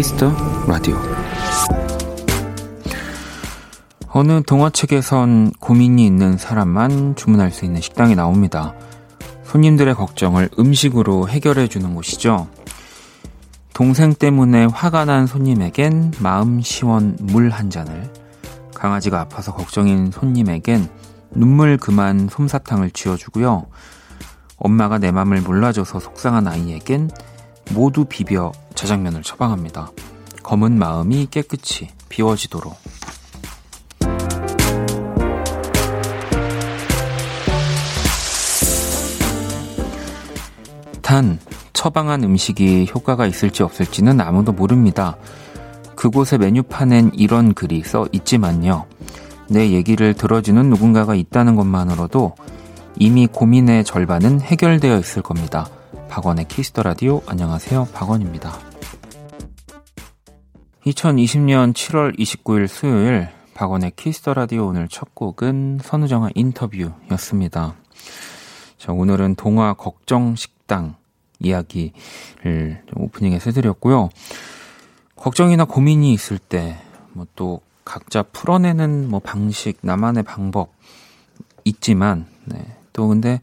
Kiss the Radio 어느 동화책에선 고민이 있는 사람만 주문할 수 있는 식당이 나옵니다. 손님들의 걱정을 음식으로 해결해 주는 곳이죠. 동생 때문에 화가 난 손님에겐 마음 시원 물 한 잔을, 강아지가 아파서 걱정인 손님에겐 눈물 그만 솜사탕을 쥐어주고요. 엄마가 내 맘을 몰라줘서 속상한 아이에겐 모두 비벼 자장면을 처방합니다. 검은 마음이 깨끗이 비워지도록. 단, 처방한 음식이 효과가 있을지 없을지는 아무도 모릅니다. 그곳의 메뉴판엔 이런 글이 써 있지만요. 내 얘기를 들어주는 누군가가 있다는 것만으로도 이미 고민의 절반은 해결되어 있을 겁니다. 박원의 Kiss the Radio 안녕하세요. 박원입니다. 2020년 7월 29일 수요일 박원의 Kiss the Radio 오늘 첫 곡은 선우정아 인터뷰였습니다. 자, 오늘은 동화 걱정 식당 이야기를 오프닝에서 해드렸고요. 걱정이나 고민이 있을 때, 뭐 또 각자 풀어내는 뭐 방식, 나만의 방법 있지만, 네. 또 근데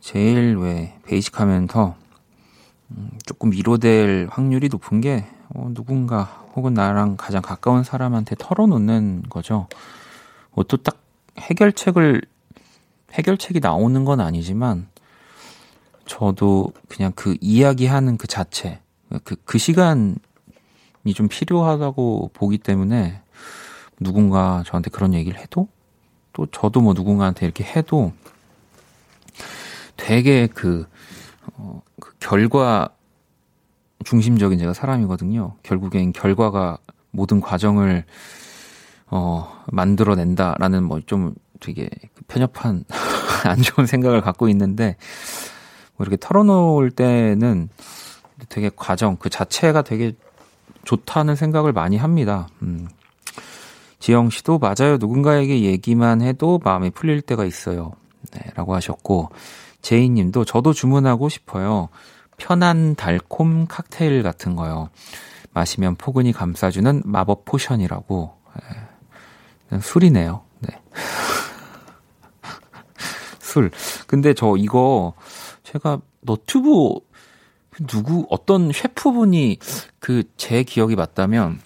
제일 왜 베이직하면 더 음, 조금 위로될 확률이 높은 게 어, 누군가 혹은 나랑 가장 가까운 사람한테 털어놓는 거죠. 뭐또 딱 해결책을 해결책이 나오는 건 아니지만 저도 그냥 그 이야기하는 그 자체 그, 그 시간이 좀 필요하다고 보기 때문에 누군가 저한테 그런 얘기를 해도 또 저도 뭐 누군가한테 이렇게 해도 되게 그, 어, 그 결과 중심적인 제가 사람이거든요. 결국엔 결과가 모든 과정을 어, 만들어낸다라는 뭐 좀 되게 편협한 안 좋은 생각을 갖고 있는데 뭐 이렇게 털어놓을 때는 되게 과정 그 자체가 되게 좋다는 생각을 많이 합니다. 음. 지영 씨도 맞아요. 누군가에게 얘기만 해도 마음이 풀릴 때가 있어요. 네, 라고 하셨고 제이 님도 저도 주문하고 싶어요. 편한 달콤 칵테일 같은 거요. 마시면 포근히 감싸주는 마법 potion이라고. 네. 술이네요. 네. 술. 근데 저 이거 제가 너튜브 누구 어떤 셰프분이 그 제 기억이 맞다면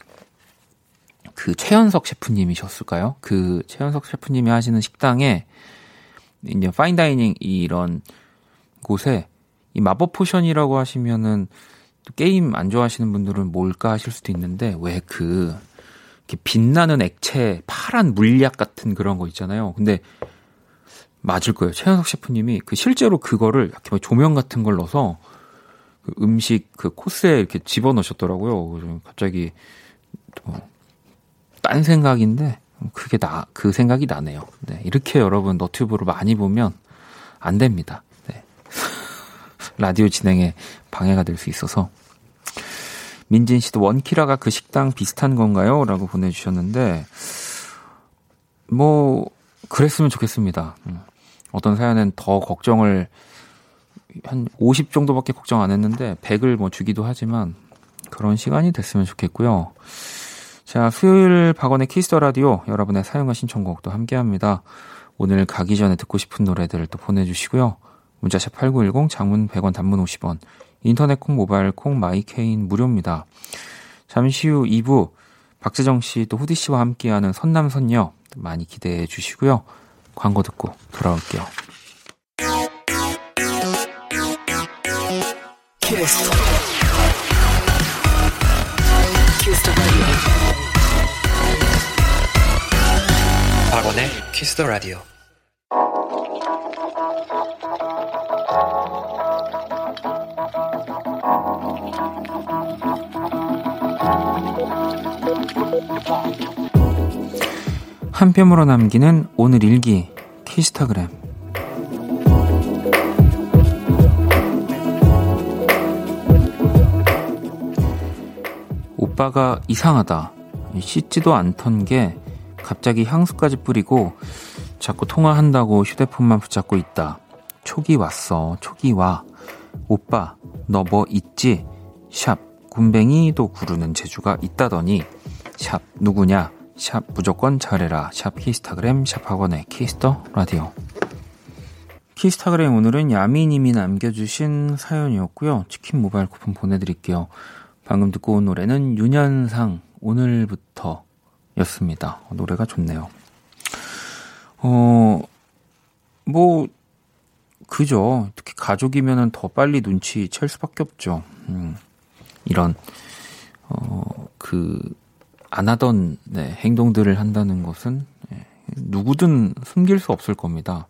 그 최현석 셰프님이셨을까요? 그 최현석 셰프님이 하시는 식당에 이제 fine dining 이런 곳에 이 마법 potion이라고 하시면은 게임 안 좋아하시는 분들은 뭘까 하실 수도 있는데 왜그 빛나는 액체 파란 물약 같은 그런 거 있잖아요. 근데 맞을 거예요. 최현석 셰프님이 그 실제로 그거를 이렇게 뭐 조명 같은 걸 넣어서 그 음식 그 코스에 이렇게 집어 넣으셨더라고요. 갑자기 딴 생각인데 그게 나, 그 생각이 나네요. 네, 이렇게 여러분 너튜브로 많이 보면 안 됩니다. 네. 라디오 진행에 방해가 될 수 있어서. 민진 씨도 원키라가 그 식당 비슷한 건가요? 라고 보내주셨는데, 뭐, 그랬으면 좋겠습니다. 음. 어떤 사연은 더 걱정을 한 50 정도밖에 걱정 안 했는데 100을 뭐 주기도 하지만 그런 시간이 됐으면 좋겠고요. 자, 수요일 박원의 Kiss the Radio 여러분의 사연과 신청곡도 함께 합니다. 오늘 가기 전에 듣고 싶은 노래들을 또 보내주시고요. 문자샵 8910 장문 100원 단문 50원 인터넷 콩 모바일 콩 my K는 무료입니다. 잠시 후 2부 박재정 씨 또 후디 씨와 함께하는 선남선녀 많이 기대해 주시고요. 광고 듣고 돌아올게요. 키스. 박원의 Kiss the Radio. 한 뼘으로 남기는 오늘 일기 키스타그램 오빠가 이상하다 씻지도 않던 게 갑자기 향수까지 뿌리고 자꾸 통화한다고 휴대폰만 붙잡고 있다 촉이 왔어. 촉이 와. 오빠, 너 뭐 있지? 샵, 군뱅이도 구르는 재주가 있다더니. 샵, 누구냐? 샵, 무조건 잘해라. 샵, 키스타그램, 샵 박원의 Kiss the Radio. 키스타그램 오늘은 야미님이 남겨주신 사연이었고요. 치킨 모바일 쿠폰 보내드릴게요. 방금 듣고 온 노래는 윤현상 오늘부터 였습니다. 노래가 좋네요. 어, 뭐, 그죠. 특히 가족이면은 더 빨리 눈치 챌 수밖에 없죠. 음, 이런, 어, 그, 안 하던, 네, 행동들을 한다는 것은, 네, 누구든 숨길 수 없을 겁니다.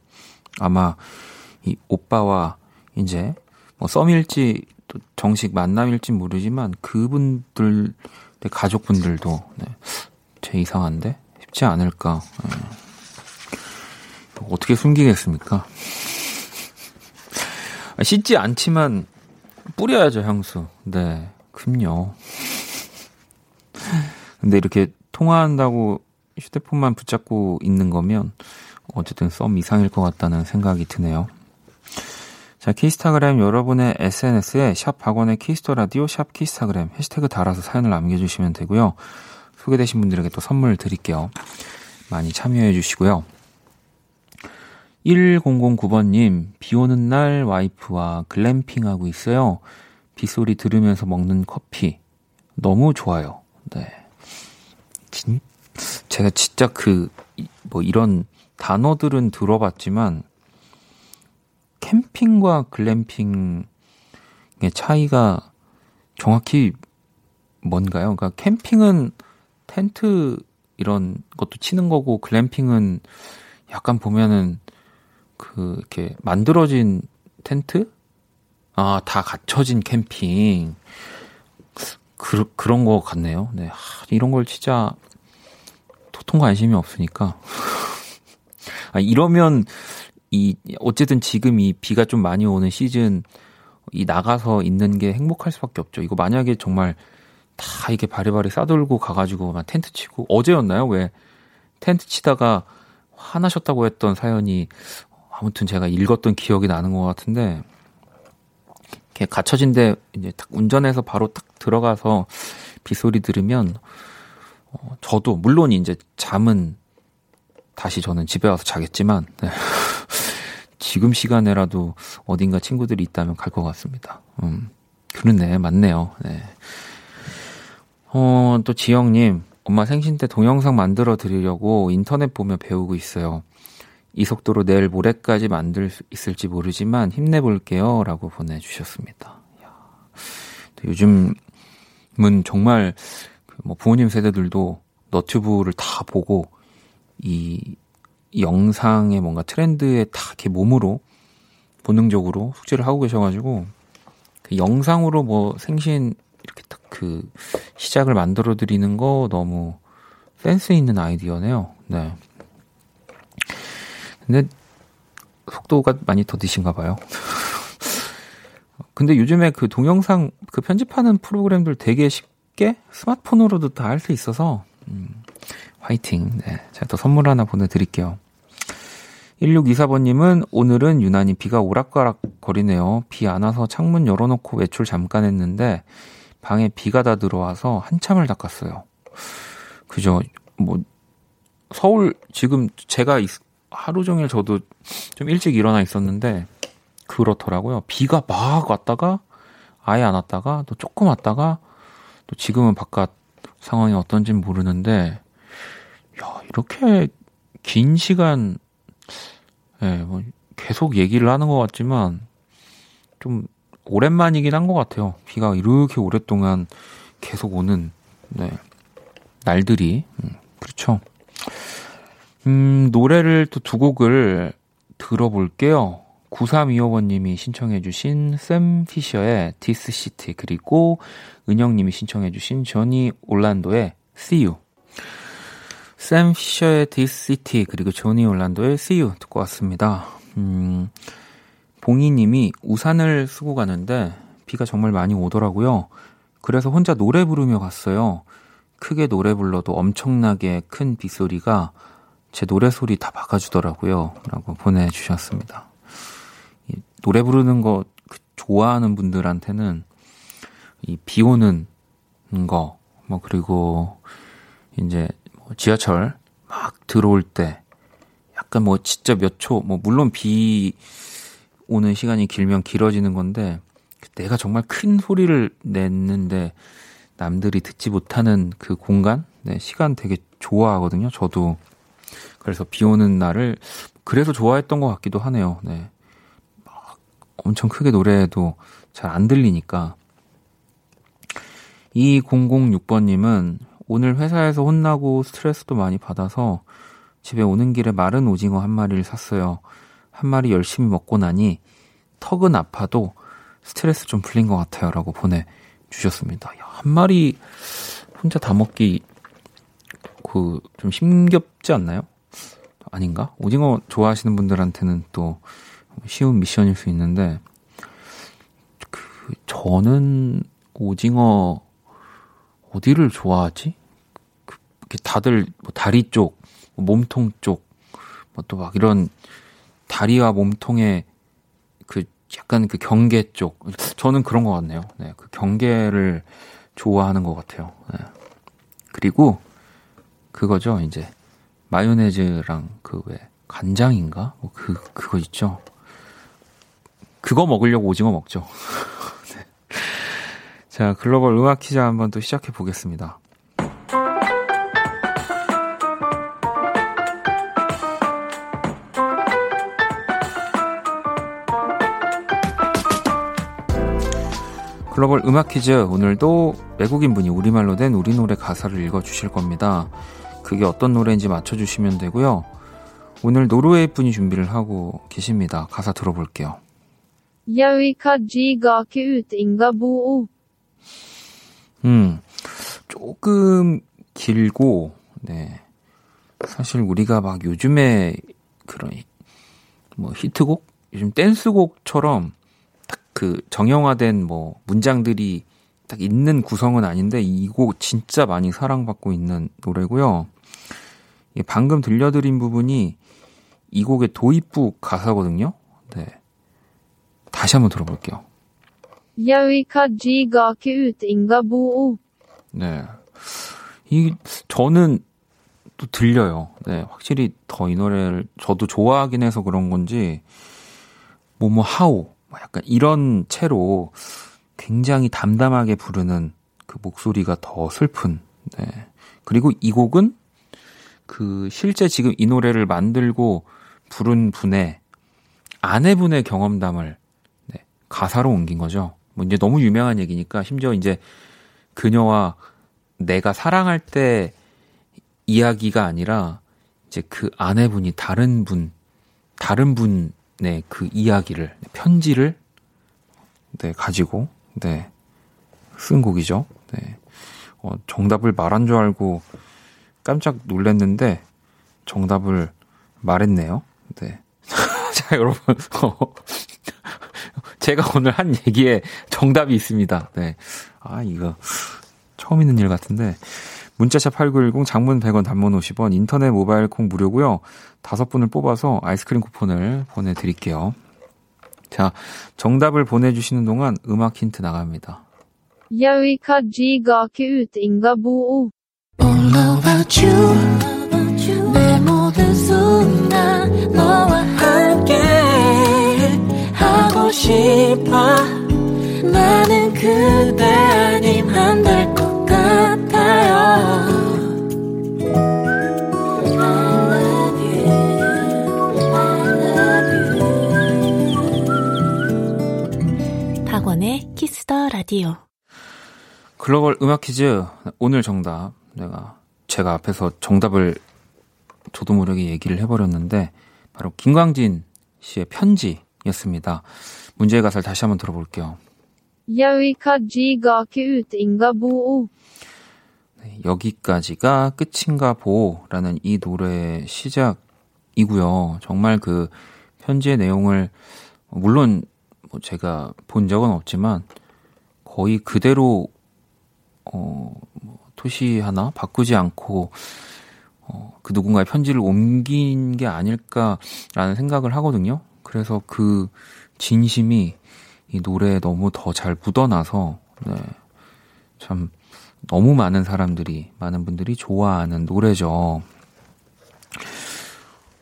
아마, 이 오빠와 이제, 뭐, 썸일지, 또 정식 만남일지 모르지만, 그분들, 가족분들도, 네, 제 이상한데? 쉽지 않을까. 네. 어떻게 숨기겠습니까? 씻지 않지만 뿌려야죠, 향수. 네, 그럼요. 근데 이렇게 통화한다고 휴대폰만 붙잡고 있는 거면 어쨌든 썸 이상일 것 같다는 생각이 드네요. 자, 키스타그램 여러분의 SNS에 샵 박원의 Kiss the Radio 샵 키스타그램 해시태그 달아서 사연을 남겨주시면 되고요. 소개되신 분들에게 또 선물 드릴게요. 많이 참여해 주시고요. 1009번님, 비 오는 날 와이프와 글램핑 하고 있어요. 빗소리 들으면서 먹는 커피. 너무 좋아요. 네. 진, 제가 진짜 그, 뭐 이런 단어들은 들어봤지만, 캠핑과 글램핑의 차이가 정확히 뭔가요? 그러니까 캠핑은 텐트 이런 것도 치는 거고, 글램핑은 약간 보면은 그 이렇게 만들어진 텐트? 아, 다 갖춰진 캠핑. 그, 그런 거 같네요. 네. 하, 이런 걸 진짜 도통 관심이 없으니까. 아, 이러면 이 어쨌든 지금 이 비가 좀 많이 오는 시즌 이 나가서 있는 게 행복할 수밖에 없죠. 이거 만약에 정말 다 이게 바리바리 싸돌고 가가지고 막 텐트 치고 어제였나요? 왜 텐트 치다가 화나셨다고 했던 사연이 아무튼 제가 읽었던 기억이 나는 것 같은데 이렇게 갇혀진데 이제 딱 운전해서 바로 딱 들어가서 빗소리 들으면 어, 저도 물론 이제 잠은 다시 저는 집에 와서 자겠지만 네. 지금 시간에라도 어딘가 친구들이 있다면 갈 것 같습니다. 음, 그렇네, 맞네요. 네. 어, 또 지영님, 엄마 생신 때 동영상 만들어 드리려고 인터넷 보며 배우고 있어요. 이 속도로 내일 모레까지 만들 수 있을지 모르지만 힘내볼게요. 라고 보내주셨습니다. 요즘은 정말 그뭐 부모님 세대들도 너튜브를 다 보고 이, 이 영상의 뭔가 트렌드에 다 이렇게 몸으로 본능적으로 숙지를 하고 계셔가지고 그 영상으로 뭐 생신 이렇게 딱 그 시작을 만들어 드리는 거 너무 센스 있는 아이디어네요. 네. 근데 속도가 많이 더디신가 봐요. 근데 요즘에 그 동영상 그 편집하는 프로그램들 되게 쉽게 스마트폰으로도 다 할 수 있어서 음, 화이팅. 네, 제가 또 선물 하나 보내드릴게요. 1624번님은 오늘은 유난히 비가 오락가락 거리네요. 비 안 와서 창문 열어놓고 외출 잠깐 했는데 방에 비가 다 들어와서 한참을 닦았어요. 그죠? 뭐 서울 지금 제가 하루 종일 저도 좀 일찍 일어나 있었는데 그렇더라고요. 비가 막 왔다가 아예 안 왔다가 또 조금 왔다가 또 지금은 바깥 상황이 어떤지는 모르는데 야 이렇게 긴 시간 예, 뭐 계속 얘기를 하는 것 같지만 좀 오랜만이긴 한 것 같아요. 비가 이렇게 오랫동안 계속 오는 네, 날들이 음, 그렇죠. 음, 노래를 또 두 곡을 들어볼게요. 9325번님이 신청해주신 샘 피셔의 This City 그리고 은영님이 신청해주신 조니 올란도의 See You. 샘 피셔의 This City 그리고 조니 올란도의 See You 듣고 왔습니다. 음, 봉이님이 우산을 쓰고 가는데 비가 정말 많이 오더라고요. 그래서 혼자 노래 부르며 갔어요. 크게 노래 불러도 엄청나게 큰 빗소리가 제 노래 소리 다 바꿔주더라고요. 라고 보내주셨습니다. 노래 부르는 거그 좋아하는 분들한테는 이 비 오는 거, 뭐, 그리고 이제 뭐 지하철 막 들어올 때 약간 뭐 진짜 몇 초, 뭐, 물론 비 오는 시간이 길면 길어지는 건데 내가 정말 큰 소리를 냈는데 남들이 듣지 못하는 그 공간, 네, 시간 되게 좋아하거든요. 저도. 그래서 비 오는 날을 그래서 좋아했던 것 같기도 하네요. 네. 막 엄청 크게 노래해도 잘 안 들리니까. 2006번님은 오늘 회사에서 혼나고 스트레스도 많이 받아서 집에 오는 길에 마른 오징어 한 마리를 샀어요. 한 마리 열심히 먹고 나니 턱은 아파도 스트레스 좀 풀린 것 같아요. 라고 보내주셨습니다. 야, 한 마리 혼자 다 먹기 그 좀 힘겹지 않나요? 아닌가? 오징어 좋아하시는 분들한테는 또 쉬운 미션일 수 있는데 그 저는 오징어 어디를 좋아하지? 그 다들 뭐 다리 쪽, 뭐 몸통 쪽, 뭐 또 막 이런 다리와 몸통의 그 약간 그 경계 쪽. 저는 그런 것 같네요. 네, 그 경계를 좋아하는 것 같아요. 네. 그리고 그거죠, 이제 마요네즈랑 그 왜 간장인가? 뭐 그 그거 있죠. 그거 먹으려고 오징어 먹죠. 네. 자, 글로벌 음악 퀴즈 한번 또 시작해 보겠습니다. 글로벌 음악 퀴즈 오늘도 외국인 분이 우리말로 된 우리 노래 가사를 읽어 주실 겁니다. 그게 어떤 노래인지 맞춰 주시면 되고요. 오늘 노르웨이 분이 준비를 하고 계십니다. 가사 들어볼게요. 음, 조금 길고, 네. 사실 우리가 막 요즘에 그런, 뭐 히트곡? 요즘 댄스곡처럼 그 정형화된 뭐 문장들이 딱 있는 구성은 아닌데 이 곡 진짜 많이 사랑받고 있는 노래고요. 방금 들려드린 부분이 이 곡의 도입부 가사거든요. 네. 다시 한번 들어볼게요. 네. 이 저는 또 들려요. 네, 확실히 더 이 노래를 저도 좋아하긴 해서 그런 건지 뭐뭐 하오 뭐 약간 이런 채로 굉장히 담담하게 부르는 그 목소리가 더 슬픈. 네. 그리고 이 곡은 그 실제 지금 이 노래를 만들고 부른 분의 아내분의 경험담을 네, 가사로 옮긴 거죠. 뭐 이제 너무 유명한 얘기니까 심지어 이제 그녀와 내가 사랑할 때 이야기가 아니라 이제 그 아내분이 다른 분, 다른 분 네, 그 이야기를, 편지를, 네, 가지고, 네, 쓴 곡이죠. 네. 어, 정답을 말한 줄 알고 깜짝 놀랐는데, 정답을 말했네요. 네. 자, 여러분, 어, 제가 오늘 한 얘기에 정답이 있습니다. 네. 아, 이거, 처음 있는 일 같은데. 문자샵 8910 장문 100원 단문 50원 인터넷 모바일 콩 무료고요. 다섯 분을 뽑아서 아이스크림 쿠폰을 보내드릴게요. 자, 정답을 보내주시는 동안 음악 힌트 나갑니다. 여기까지가 큐트인가 보오. All about you. 내 모든 순간 너와 함께 하고 싶어. 나는 그대 아님 안될 것 같아요. 키스터 라디오. 글로벌 음악 퀴즈 오늘 정답 내가 제가 앞에서 정답을 저도 모르게 얘기를 해버렸는데 바로 김광진 씨의 편지였습니다. 문제의 가사를 다시 한번 들어볼게요. 여기까지가 끝인가 보. 네, 여기까지가 끝인가 보라는 이 노래의 시작이고요. 정말 그 편지의 내용을 물론 뭐 제가 본 적은 없지만 거의 그대로 어, 뭐 토시 하나 바꾸지 않고 어, 그 누군가의 편지를 옮긴 게 아닐까라는 생각을 하거든요. 그래서 그 진심이 이 노래에 너무 더 잘 묻어나서, 네. 참, 너무 많은 사람들이, 많은 분들이 좋아하는 노래죠.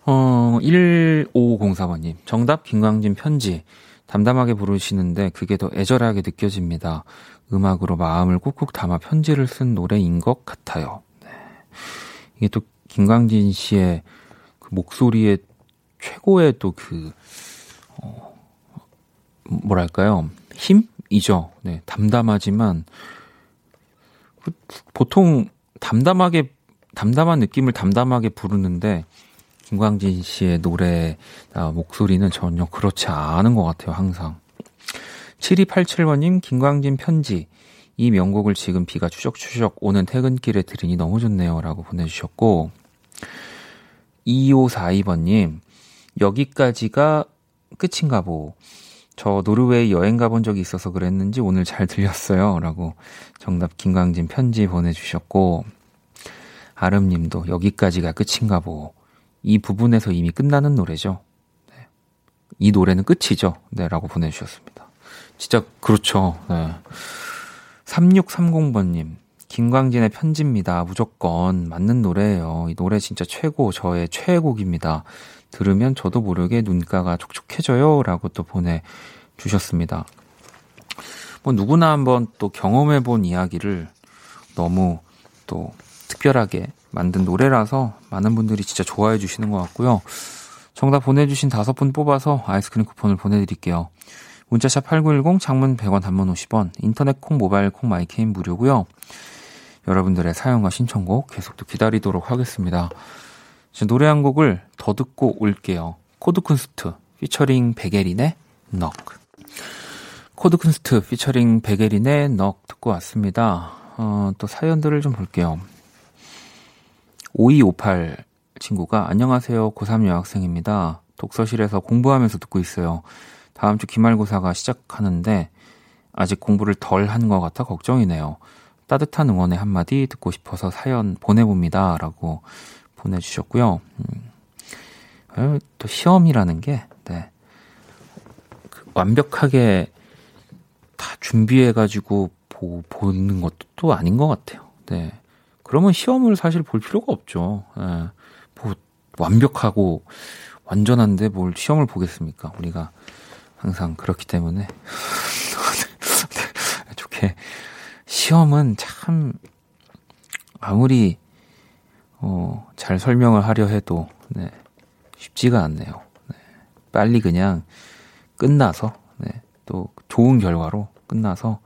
어, 1504번님. 정답 김광진 편지. 담담하게 부르시는데 그게 더 애절하게 느껴집니다. 음악으로 마음을 꾹꾹 담아 편지를 쓴 노래인 것 같아요. 네. 이게 또 김광진 씨의 그 목소리의 최고의 또 그, 어, 뭐랄까요. 힘이죠. 네. 담담하지만, 그 보통 담담하게, 담담한 느낌을 담담하게 부르는데, 김광진 씨의 노래, 아, 목소리는 전혀 그렇지 않은 것 같아요, 항상. 7287번님, 김광진 편지. 이 명곡을 지금 비가 추적추적 오는 퇴근길에 들으니 너무 좋네요. 라고 보내주셨고, 2542번님, 여기까지가 끝인가 보. 저 노르웨이 여행 가본 적이 있어서 그랬는지 오늘 잘 들렸어요. 라고 정답 김광진 편지 보내주셨고, 아름님도 여기까지가 끝인가 보. 이 부분에서 이미 끝나는 노래죠. 네. 이 노래는 끝이죠. 네, 라고 보내주셨습니다. 진짜, 그렇죠. 네. 3630번님, 김광진의 편지입니다. 무조건 맞는 노래예요. 이 노래 진짜 최고, 저의 최애곡입니다. 들으면 저도 모르게 눈가가 촉촉해져요. 라고 또 보내주셨습니다. 뭐 누구나 한번 또 경험해 본 이야기를 너무 또 특별하게 만든 노래라서 많은 분들이 진짜 좋아해 주시는 것 같고요. 정답 보내주신 다섯 분 뽑아서 아이스크림 쿠폰을 보내드릴게요. 문자샵 8910 장문 100원 단문 50원 인터넷 콩 모바일 콩 my K는 무료고요. 여러분들의 사연과 신청곡 계속 또 기다리도록 하겠습니다. 노래 한 곡을 더 듣고 올게요. 코드쿤스트 피처링 백예린의 Knock 코드 쿤스트 피처링 백예린의 Knock 듣고 왔습니다. 어, 또 사연들을 좀 볼게요. 5258 친구가 안녕하세요. 고3 여학생입니다. 독서실에서 공부하면서 듣고 있어요. 다음 주 기말고사가 시작하는데 아직 공부를 덜 한 것 같아 걱정이네요. 따뜻한 응원의 한마디 듣고 싶어서 사연 보내봅니다. 라고 보내주셨고요. 음, 또 시험이라는 게, 네. 그 완벽하게 다 준비해가지고 보, 보는 것도 또 아닌 것 같아요. 네. 그러면 시험을 사실 볼 필요가 없죠. 예. 뭐 완벽하고 완전한데 뭘 시험을 보겠습니까? 우리가 항상 그렇기 때문에 좋게 시험은 참 아무리 어, 잘 설명을 하려 해도 네, 쉽지가 않네요. 네, 빨리 그냥 끝나서 네, 또 좋은 결과로 끝나서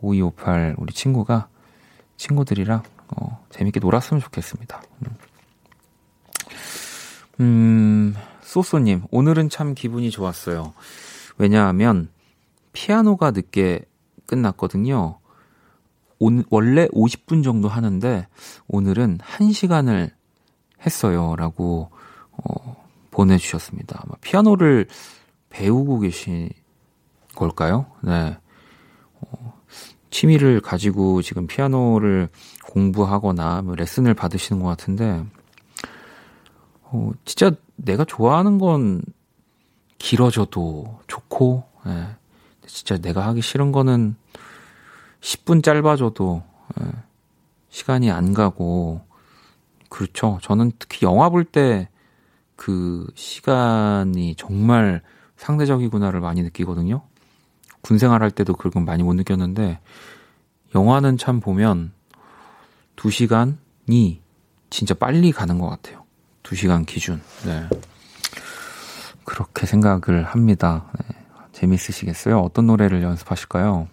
5258 우리 친구가 친구들이랑 어, 재밌게 놀았으면 좋겠습니다. 음, 음 소소님, 오늘은 참 기분이 좋았어요. 왜냐하면, 피아노가 늦게 끝났거든요. 오, 원래 50분 정도 하는데, 오늘은 1시간을 했어요. 라고, 어, 보내주셨습니다. 피아노를 배우고 계신 걸까요? 네. 어, 취미를 가지고 지금 피아노를 공부하거나 뭐 레슨을 받으시는 것 같은데, 어, 진짜 내가 좋아하는 건 길어져도 좋고, 예. 진짜 내가 하기 싫은 거는 10분 짧아져도 예. 시간이 안 가고, 그렇죠. 저는 특히 영화 볼 때 그 시간이 정말 상대적이구나를 많이 느끼거든요. 군 생활할 때도 그걸 많이 못 느꼈는데, 영화는 참 보면 2시간이 진짜 빨리 가는 것 같아요. 2시간 기준. 네. 그렇게 생각을 합니다. 네. 재밌으시겠어요? 어떤 노래를 연습하실까요?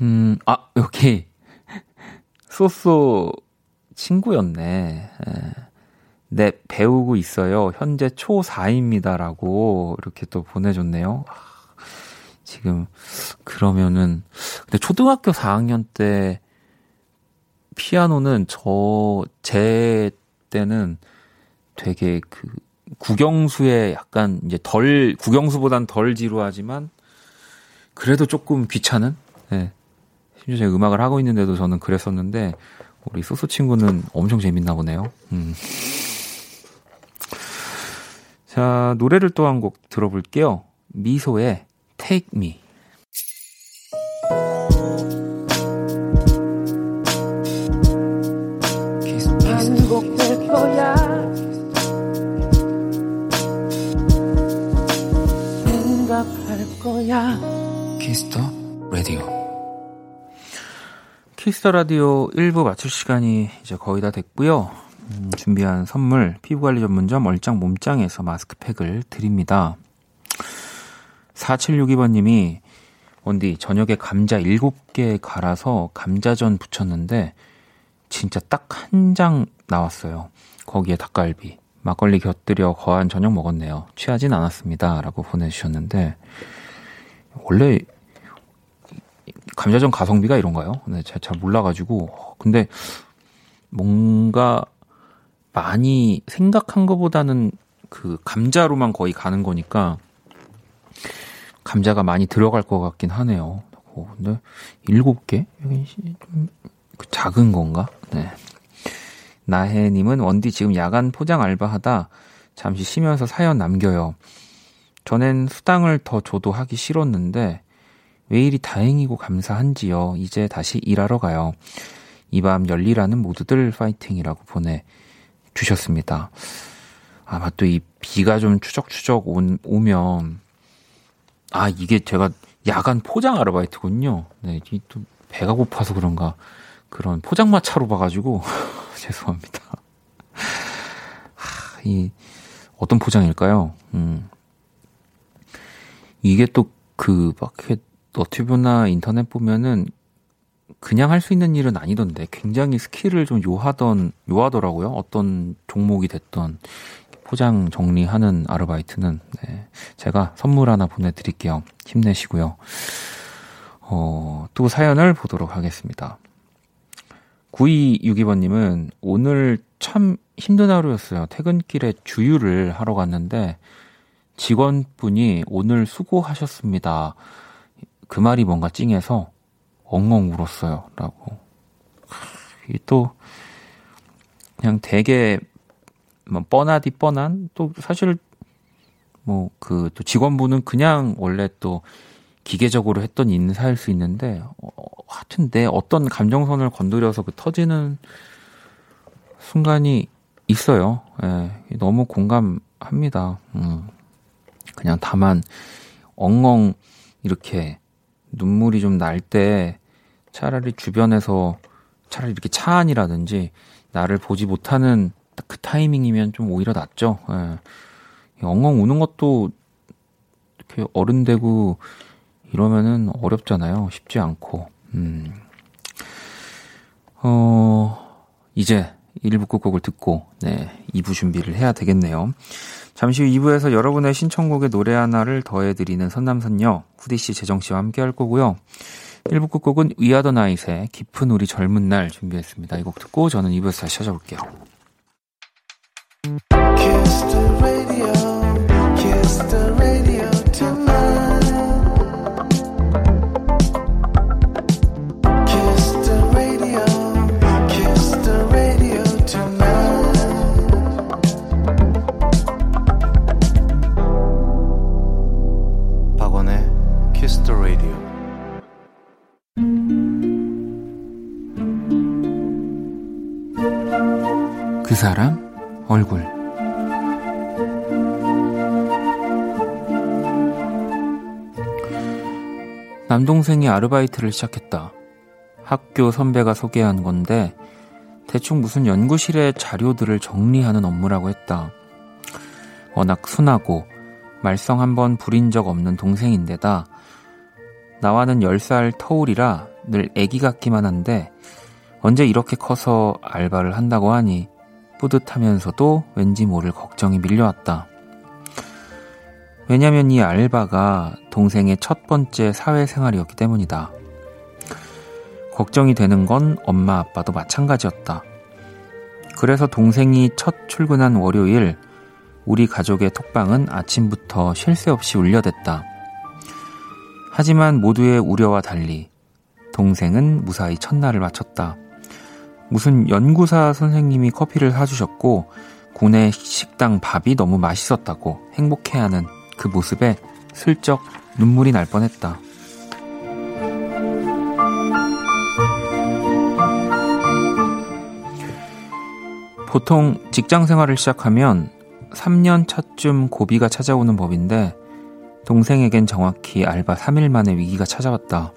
음, 아, 여기, 소소 친구였네. 네. 네, 배우고 있어요. 현재 초4입니다. 라고 이렇게 또 보내줬네요. 지금, 그러면은, 근데 초등학교 4학년 때 피아노는 저, 제 때는 되게 그, 국영수에 약간 이제 덜, 국영수보단 덜 지루하지만, 그래도 조금 귀찮은? 네. 심지어 제가 음악을 하고 있는데도 저는 그랬었는데, 우리 소소 친구는 엄청 재밌나 보네요. 음. 자, 노래를 또 한 곡 들어볼게요. 미소의 Take Me. 반복될 거야. 생각할 거야. 키스 더 라디오. 키스 더 라디오 1부 마칠 시간이 이제 거의 다 됐고요. 음, 준비한 선물 피부관리 전문점 얼짱 몸짱에서 마스크팩을 드립니다. 4762번님이 원디 저녁에 감자 7개 갈아서 감자전 부쳤는데 진짜 딱 한 장 나왔어요. 거기에 닭갈비, 막걸리 곁들여 거한 저녁 먹었네요. 취하진 않았습니다. 라고 보내주셨는데 원래 감자전 가성비가 이런가요? 네, 제가 잘 몰라가지고. 근데 뭔가 많이 생각한 것보다는 그 감자로만 거의 가는 거니까 감자가 많이 들어갈 것 같긴 하네요. 오, 근데 일곱 개? 좀 작은 건가? 네. 나혜님은 원디 지금 야간 포장 알바하다 잠시 쉬면서 사연 남겨요. 전엔 수당을 더 줘도 하기 싫었는데 왜 이리 다행이고 감사한지요. 이제 다시 일하러 가요. 이 밤 열일하는 모두들 파이팅이라고 보내 주셨습니다. 아마 또 이 비가 좀 추적추적 온, 오면, 아, 이게 제가 야간 포장 아르바이트군요. 네, 또 배가 고파서 그런가. 그런 포장마차로 봐가지고, 죄송합니다. 하, 이, 어떤 포장일까요? 음. 이게 또 그, 막, 너튜브나 인터넷 보면은 그냥 할 수 있는 일은 아니던데 굉장히 스킬을 좀 요하던 요하더라고요. 어떤 종목이 됐던 포장 정리하는 아르바이트는 네. 제가 선물 하나 보내드릴게요. 힘내시고요. 어, 또 사연을 보도록 하겠습니다. 9262번님은 오늘 참 힘든 하루였어요. 퇴근길에 주유를 하러 갔는데 직원분이 오늘 수고하셨습니다. 그 말이 뭔가 찡해서 엉엉 울었어요. 라고. 이게 또, 그냥 되게, 뭐, 뻔하디 뻔한, 또 사실, 뭐, 그, 또 직원분은 그냥 원래 또 기계적으로 했던 인사일 수 있는데, 어, 하여튼 내 어떤 감정선을 건드려서 그 터지는 순간이 있어요. 예, 너무 공감합니다. 음. 그냥 다만, 엉엉 이렇게 눈물이 좀 날 때 차라리 주변에서 차라리 이렇게 차 안이라든지 나를 보지 못하는 그 타이밍이면 좀 오히려 낫죠. 예. 엉엉 우는 것도 이렇게 어른 되고 이러면은 어렵잖아요. 쉽지 않고. 음. 어, 이제 1부 끝곡을 듣고, 네, 2부 준비를 해야 되겠네요. 잠시 후 2부에서 여러분의 신청곡의 노래 하나를 더해드리는 선남선녀 후디씨 재정씨와 함께 할 거고요. 1부 끝곡은 위아더 나잇의 깊은 우리 젊은 날 준비했습니다. 이 곡 듣고 저는 2부에서 다시 찾아올게요. 동생이 아르바이트를 시작했다. 학교 선배가 소개한 건데 대충 무슨 연구실의 자료들을 정리하는 업무라고 했다. 워낙 순하고 말썽 한 번 부린 적 없는 동생인데다 나와는 10살 터울이라 늘 애기 같기만 한데 언제 이렇게 커서 알바를 한다고 하니 뿌듯하면서도 왠지 모를 걱정이 밀려왔다. 왜냐면 이 알바가 동생의 첫 번째 사회생활이었기 때문이다. 걱정이 되는 건 엄마 아빠도 마찬가지였다. 그래서 동생이 첫 출근한 월요일, 우리 가족의 톡방은 아침부터 쉴 새 없이 울려댔다. 하지만 모두의 우려와 달리 동생은 무사히 첫날을 마쳤다. 무슨 연구사 선생님이 커피를 사주셨고 구내 식당 밥이 너무 맛있었다고 행복해하는 그 모습에 슬쩍 눈물이 날 뻔했다. 보통 직장 생활을 시작하면 3년 차쯤 고비가 찾아오는 법인데 동생에겐 정확히 알바 3일 만에 위기가 찾아왔다.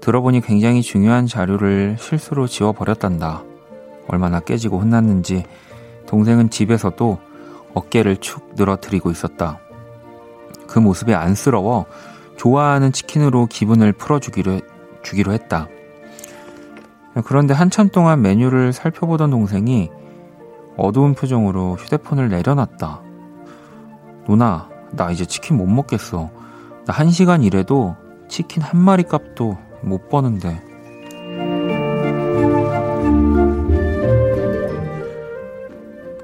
들어보니 굉장히 중요한 자료를 실수로 지워버렸단다. 얼마나 깨지고 혼났는지 동생은 집에서도 어깨를 축 늘어뜨리고 있었다. 그 모습에 안쓰러워 좋아하는 치킨으로 기분을 풀어주기로 주기로 했다. 그런데 한참 동안 메뉴를 살펴보던 동생이 어두운 표정으로 휴대폰을 내려놨다. 누나, 나 이제 치킨 못 먹겠어. 나 한 시간 일해도 치킨 한 마리 값도 못 버는데.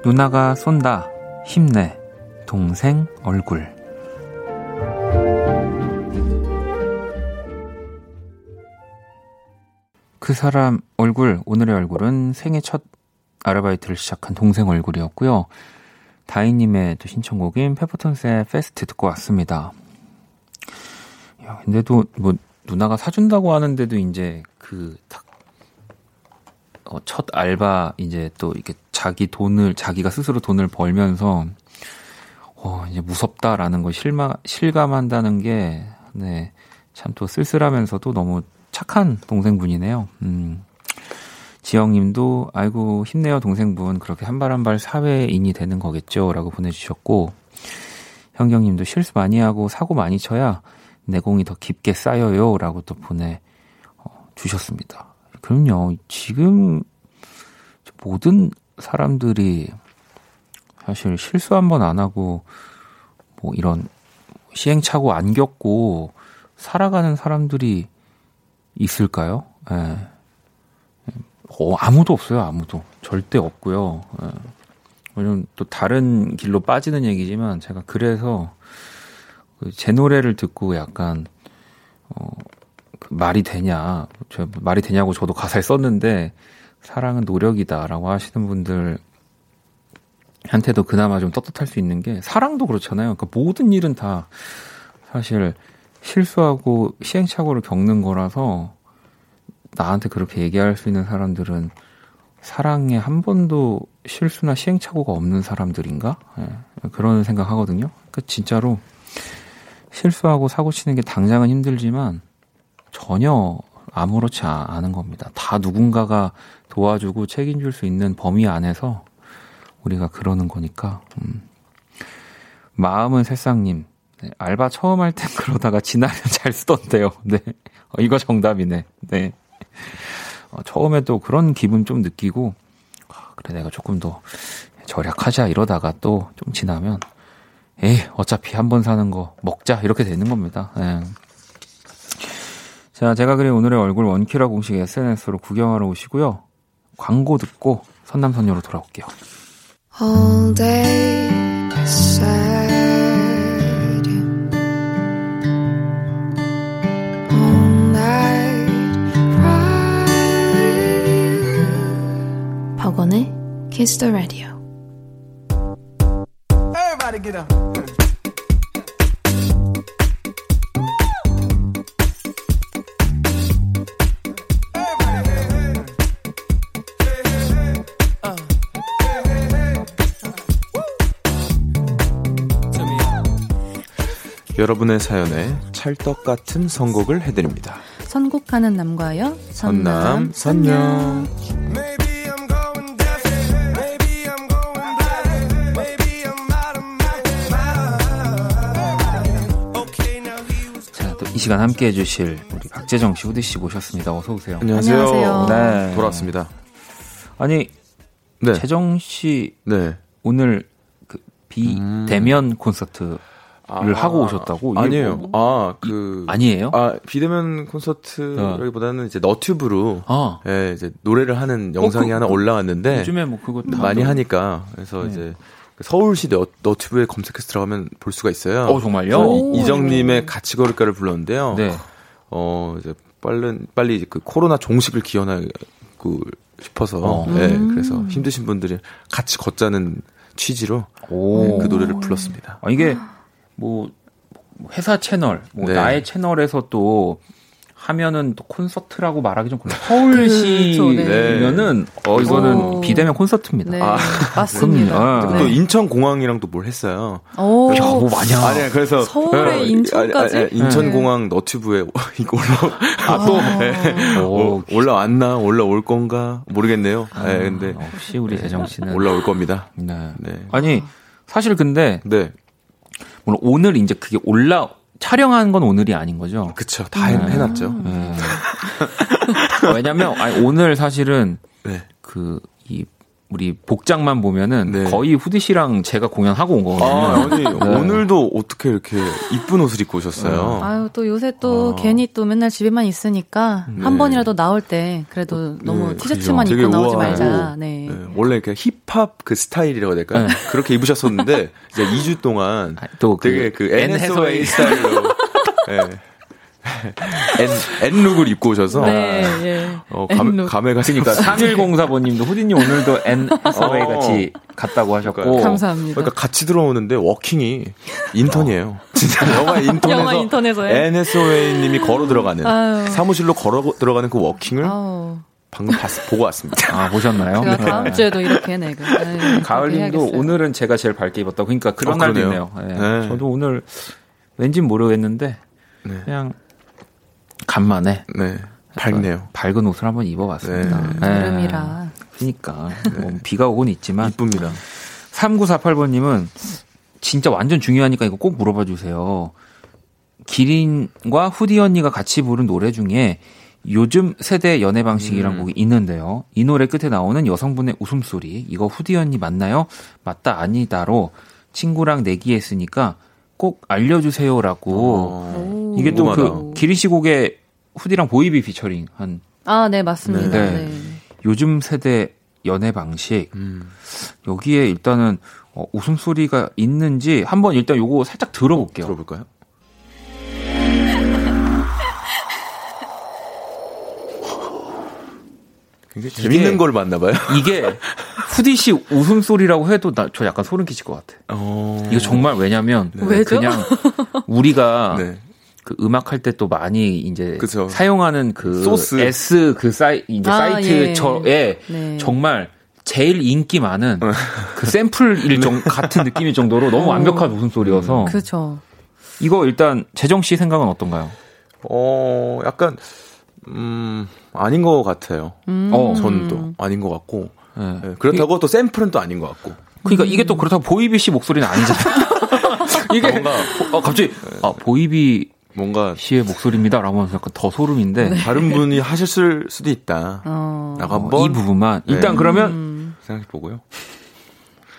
누나가 쏜다. 힘내. 동생 얼굴. 그 사람 얼굴, 오늘의 얼굴은 생애 첫 아르바이트를 시작한 동생 얼굴이었고요. 다이님의 또 신청곡인 페퍼톤스의 FAST 듣고 왔습니다. 야, 근데도 뭐 누나가 사준다고 하는데도 이제 그첫 어, 알바 이제 또 이렇게 자기 돈을 자기가 스스로 돈을 벌면서 어 이제 무섭다라는 걸 실마, 실감한다는 게 네. 참 또 쓸쓸하면서도 너무 착한 동생분이네요. 음. 지영님도 아이고 힘내요 동생분 그렇게 한 발 한 발 사회인이 되는 거겠죠라고 보내주셨고 현경님도 실수 많이 하고 사고 많이 쳐야 내공이 더 깊게 쌓여요라고 또 보내 어, 주셨습니다. 그럼요 지금 모든 사람들이 사실 실수 한 번 안 하고 뭐 이런 시행착오 안 겪고 살아가는 사람들이 있을까요? 예. 어, 아무도 없어요, 아무도. 절대 없고요. 예. 또 다른 길로 빠지는 얘기지만 제가 그래서 그제 노래를 듣고 약간 어, 그 말이 되냐, 저 말이 되냐고 저도 가사에 썼는데 사랑은 노력이다라고 하시는 분들 한테도 그나마 좀 떳떳할 수 있는 게 사랑도 그렇잖아요. 그러니까 모든 일은 다 사실 실수하고 시행착오를 겪는 거라서 나한테 그렇게 얘기할 수 있는 사람들은 사랑에 한 번도 실수나 시행착오가 없는 사람들인가? 네, 그런 생각 하거든요. 그 진짜로 실수하고 사고 치는 게 당장은 힘들지만 전혀 아무렇지 않은 겁니다. 다 누군가가 도와주고 책임질 수 있는 범위 안에서 우리가 그러는 거니까. 음. 마음은 새싹님, 네, 알바 처음 할 땐 그러다가 지나면 잘 쓰던데요. 네. 어, 이거 정답이네. 네. 어, 처음에 또 그런 기분 좀 느끼고, 아, 그래, 내가 조금 더 절약하자 이러다가 또 좀 지나면, 에이, 어차피 한 번 사는 거 먹자. 이렇게 되는 겁니다. 네. 자, 제가 그린 오늘의 얼굴 원키라 공식 SNS로 구경하러 오시고요. 광고 듣고 선남선녀로 돌아올게요. Kiss the Radio. Everybody get up. 여러분의 사연에 찰떡 같은 선곡을 해드립니다. 선곡하는 남과여 선남 선녀. 시간 함께 해주실 우리 박재정 씨, 후디 씨 모셨습니다. 어서 오세요. 안녕하세요. 안녕하세요. 네. 돌아왔습니다. 아니, 네. 재정 씨 네. 오늘 그 비대면 음. 콘서트를 아, 하고 오셨다고? 아니에요. 뭐, 아, 그 아니에요? 아, 비대면 콘서트라기보다는 이제 너튜브로 아. 예, 이제 노래를 하는 영상이 어, 그, 하나 올라왔는데 요즘에 뭐 그거 많이 하니까 그래서 네. 이제 서울시 너, 너튜브에 검색해서 들어가면 볼 수가 있어요. 어, 정말요? 이정님의 같이 걸을까를 불렀는데요. 네. 어, 이제 빨리, 빨리 그 코로나 종식을 기원하고 싶어서 어. 네, 그래서 힘드신 분들이 같이 걷자는 취지로 오. 그 노래를 불렀습니다. 아, 이게 뭐 회사 채널, 뭐 네. 나의 채널에서 또 하면은 또 콘서트라고 말하기 좀 그렇고 서울시면은 네. 어 이거는 오. 비대면 콘서트입니다. 네. 아, 맞습니다. 아. 네. 또 인천 공항이랑도 뭘 했어요. 오. 야, 뭐 마냥. 아니 그래서 서울에 어, 인천까지 아, 아, 인천 공항 너튜브에 이거 올라 아 또 네. 올라왔나 올라올 건가 모르겠네요. 아, 네, 근데 혹시 우리 재정 씨는 올라올 겁니다. 네. 네. 아니 사실 근데 네. 물론 오늘 이제 그게 올라 촬영한 건 오늘이 아닌 거죠. 그쵸. 다 네. 해놨죠. 네. 왜냐면, 아니, 오늘 사실은, 네. 그, 이, 우리 복장만 보면은 네. 거의 후디 씨랑 제가 공연하고 온 거거든요. 아, 아니, 네. 오늘도 어떻게 이렇게 이쁜 옷을 입고 오셨어요? 네. 아유, 또 요새 또 아. 괜히 또 맨날 집에만 있으니까 네. 한 번이라도 나올 때 그래도 네, 너무 티셔츠만 입고 나오지 말자. 네. 원래 그 힙합 그 스타일이라고 해야 될까요? 그렇게 입으셨었는데 이제 2주 동안 아, 또 되게 그, 그 앤 해서웨이 스타일로 네. 앤, 앤룩을 입고 오셔서. 네, 예. 어, 감, 감회가 있으니까. 3104번님도 후디님 오늘도 앤 해서웨이 어. 같이 갔다고 하셨고. 감사합니다. 그러니까 같이 들어오는데 워킹이 인턴이에요. 진짜 영화 인턴에서. 영화 인턴에서. 앤 해서웨이님이 걸어 들어가는. 아유. 사무실로 걸어 들어가는 그 워킹을. 아유. 방금 봤, 보고 왔습니다. 아, 보셨나요? 제가 다음 네. 주에도 이렇게 네. 네 가을님도 오늘은 제가 제일 밝게 입었다고. 그러니까 그런 어, 날도 있네요. 네. 네. 저도 오늘 왠진 모르겠는데 네. 그냥 간만에 네. 밝네요. 밝은 옷을 한번 입어봤습니다. 네. 여름이라. 그러니까 뭐 비가 오곤 있지만 이쁩니다. 3948번님은 진짜 완전 중요하니까 이거 꼭 물어봐 주세요. 기린과 후디 언니가 같이 부른 노래 중에 요즘 세대 연애 방식이란 음. 곡이 있는데요. 이 노래 끝에 나오는 여성분의 웃음소리, 이거 후디 언니 맞나요? 맞다, 아니다로 친구랑 내기했으니까 꼭 알려주세요라고. 어. 이게 또 그 기리시 곡에 후디랑 보이비 피처링 한. 아, 네, 맞습니다. 네. 네. 요즘 세대 연애 방식. 음. 여기에 일단은 어, 웃음소리가 있는지 한번 일단 요거 살짝 들어볼게요. 들어볼까요? 굉장히 재밌는 걸 봤나 봐요. 이게 후디 씨 웃음소리라고 해도 나, 저 약간 소름 끼칠 것 같아. 어... 이거 정말 왜냐면 네. 그냥 우리가 네. 그 음악 할 때 또 많이 이제 그쵸. 사용하는 그 소스 S 그 사이 이제 아, 사이트에 예. 네. 정말 제일 인기 많은 어. 그 샘플 일정 네. 같은 느낌일 정도로 너무 어. 완벽한 웃음소리여서. 그렇죠. 이거 일단 재정 씨 생각은 어떤가요? 어, 약간 음, 아닌 것 같아요. 음. 어. 전도 아닌 것 같고. 네. 네. 그렇다고 이, 또 샘플은 또 아닌 것 같고. 그러니까 음. 이게 또 그렇다고 보이비 씨 목소리는 아니잖아요. 이게 뭔가 어, 갑자기 네. 아 보이비 뭔가 씨의 목소리입니다라고 하면서 약간 더 소름인데 네. 다른 분이 하셨을 수도 있다. 어. 라고 한번 이 부분만 네. 일단 그러면 음. 생각해 보고요.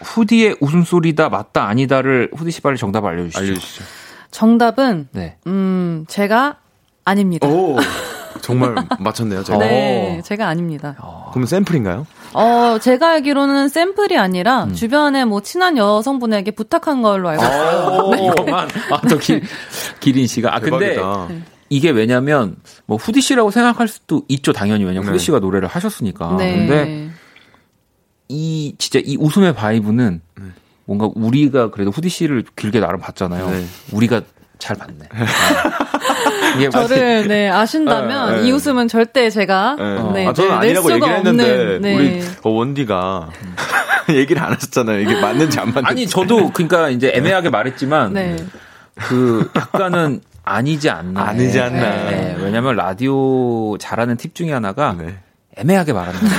후디의 웃음소리다 맞다 아니다를 후디 씨 빨리 정답 알려주시죠. 알려주시죠. 정답은 네. 음 제가 아닙니다. 오. 정말 맞췄네요, 제가. 네, 제가 아닙니다. 어. 그러면 샘플인가요? 어, 제가 알기로는 샘플이 아니라 음. 주변에 뭐 친한 여성분에게 부탁한 걸로 알고 있어요. 네. 이것만 아, 저 기, 기린 씨가 아 근데 네. 이게 왜냐면 뭐 후디 씨라고 생각할 수도 있죠, 당연히 왜냐면 네. 후디 씨가 노래를 하셨으니까. 네. 근데 이 진짜 이 웃음의 바이브는 네. 뭔가 우리가 그래도 후디 씨를 길게 나름 봤잖아요. 네. 우리가 잘 봤네. 이게 저를 네 아신다면 네, 네. 이 웃음은 절대 제가 네, 네 아, 저는 네, 아니라고 얘기를 했는데 네. 우리 어, 원디가 얘기를 안 하셨잖아요. 이게 맞는지 안 맞는지. 아니 저도 그러니까 이제 애매하게 말했지만 네. 그 약간은 아니지 않나. 아니지 않나. 네, 왜냐면 라디오 잘하는 팁 중에 하나가 애매하게 말하는 거예요.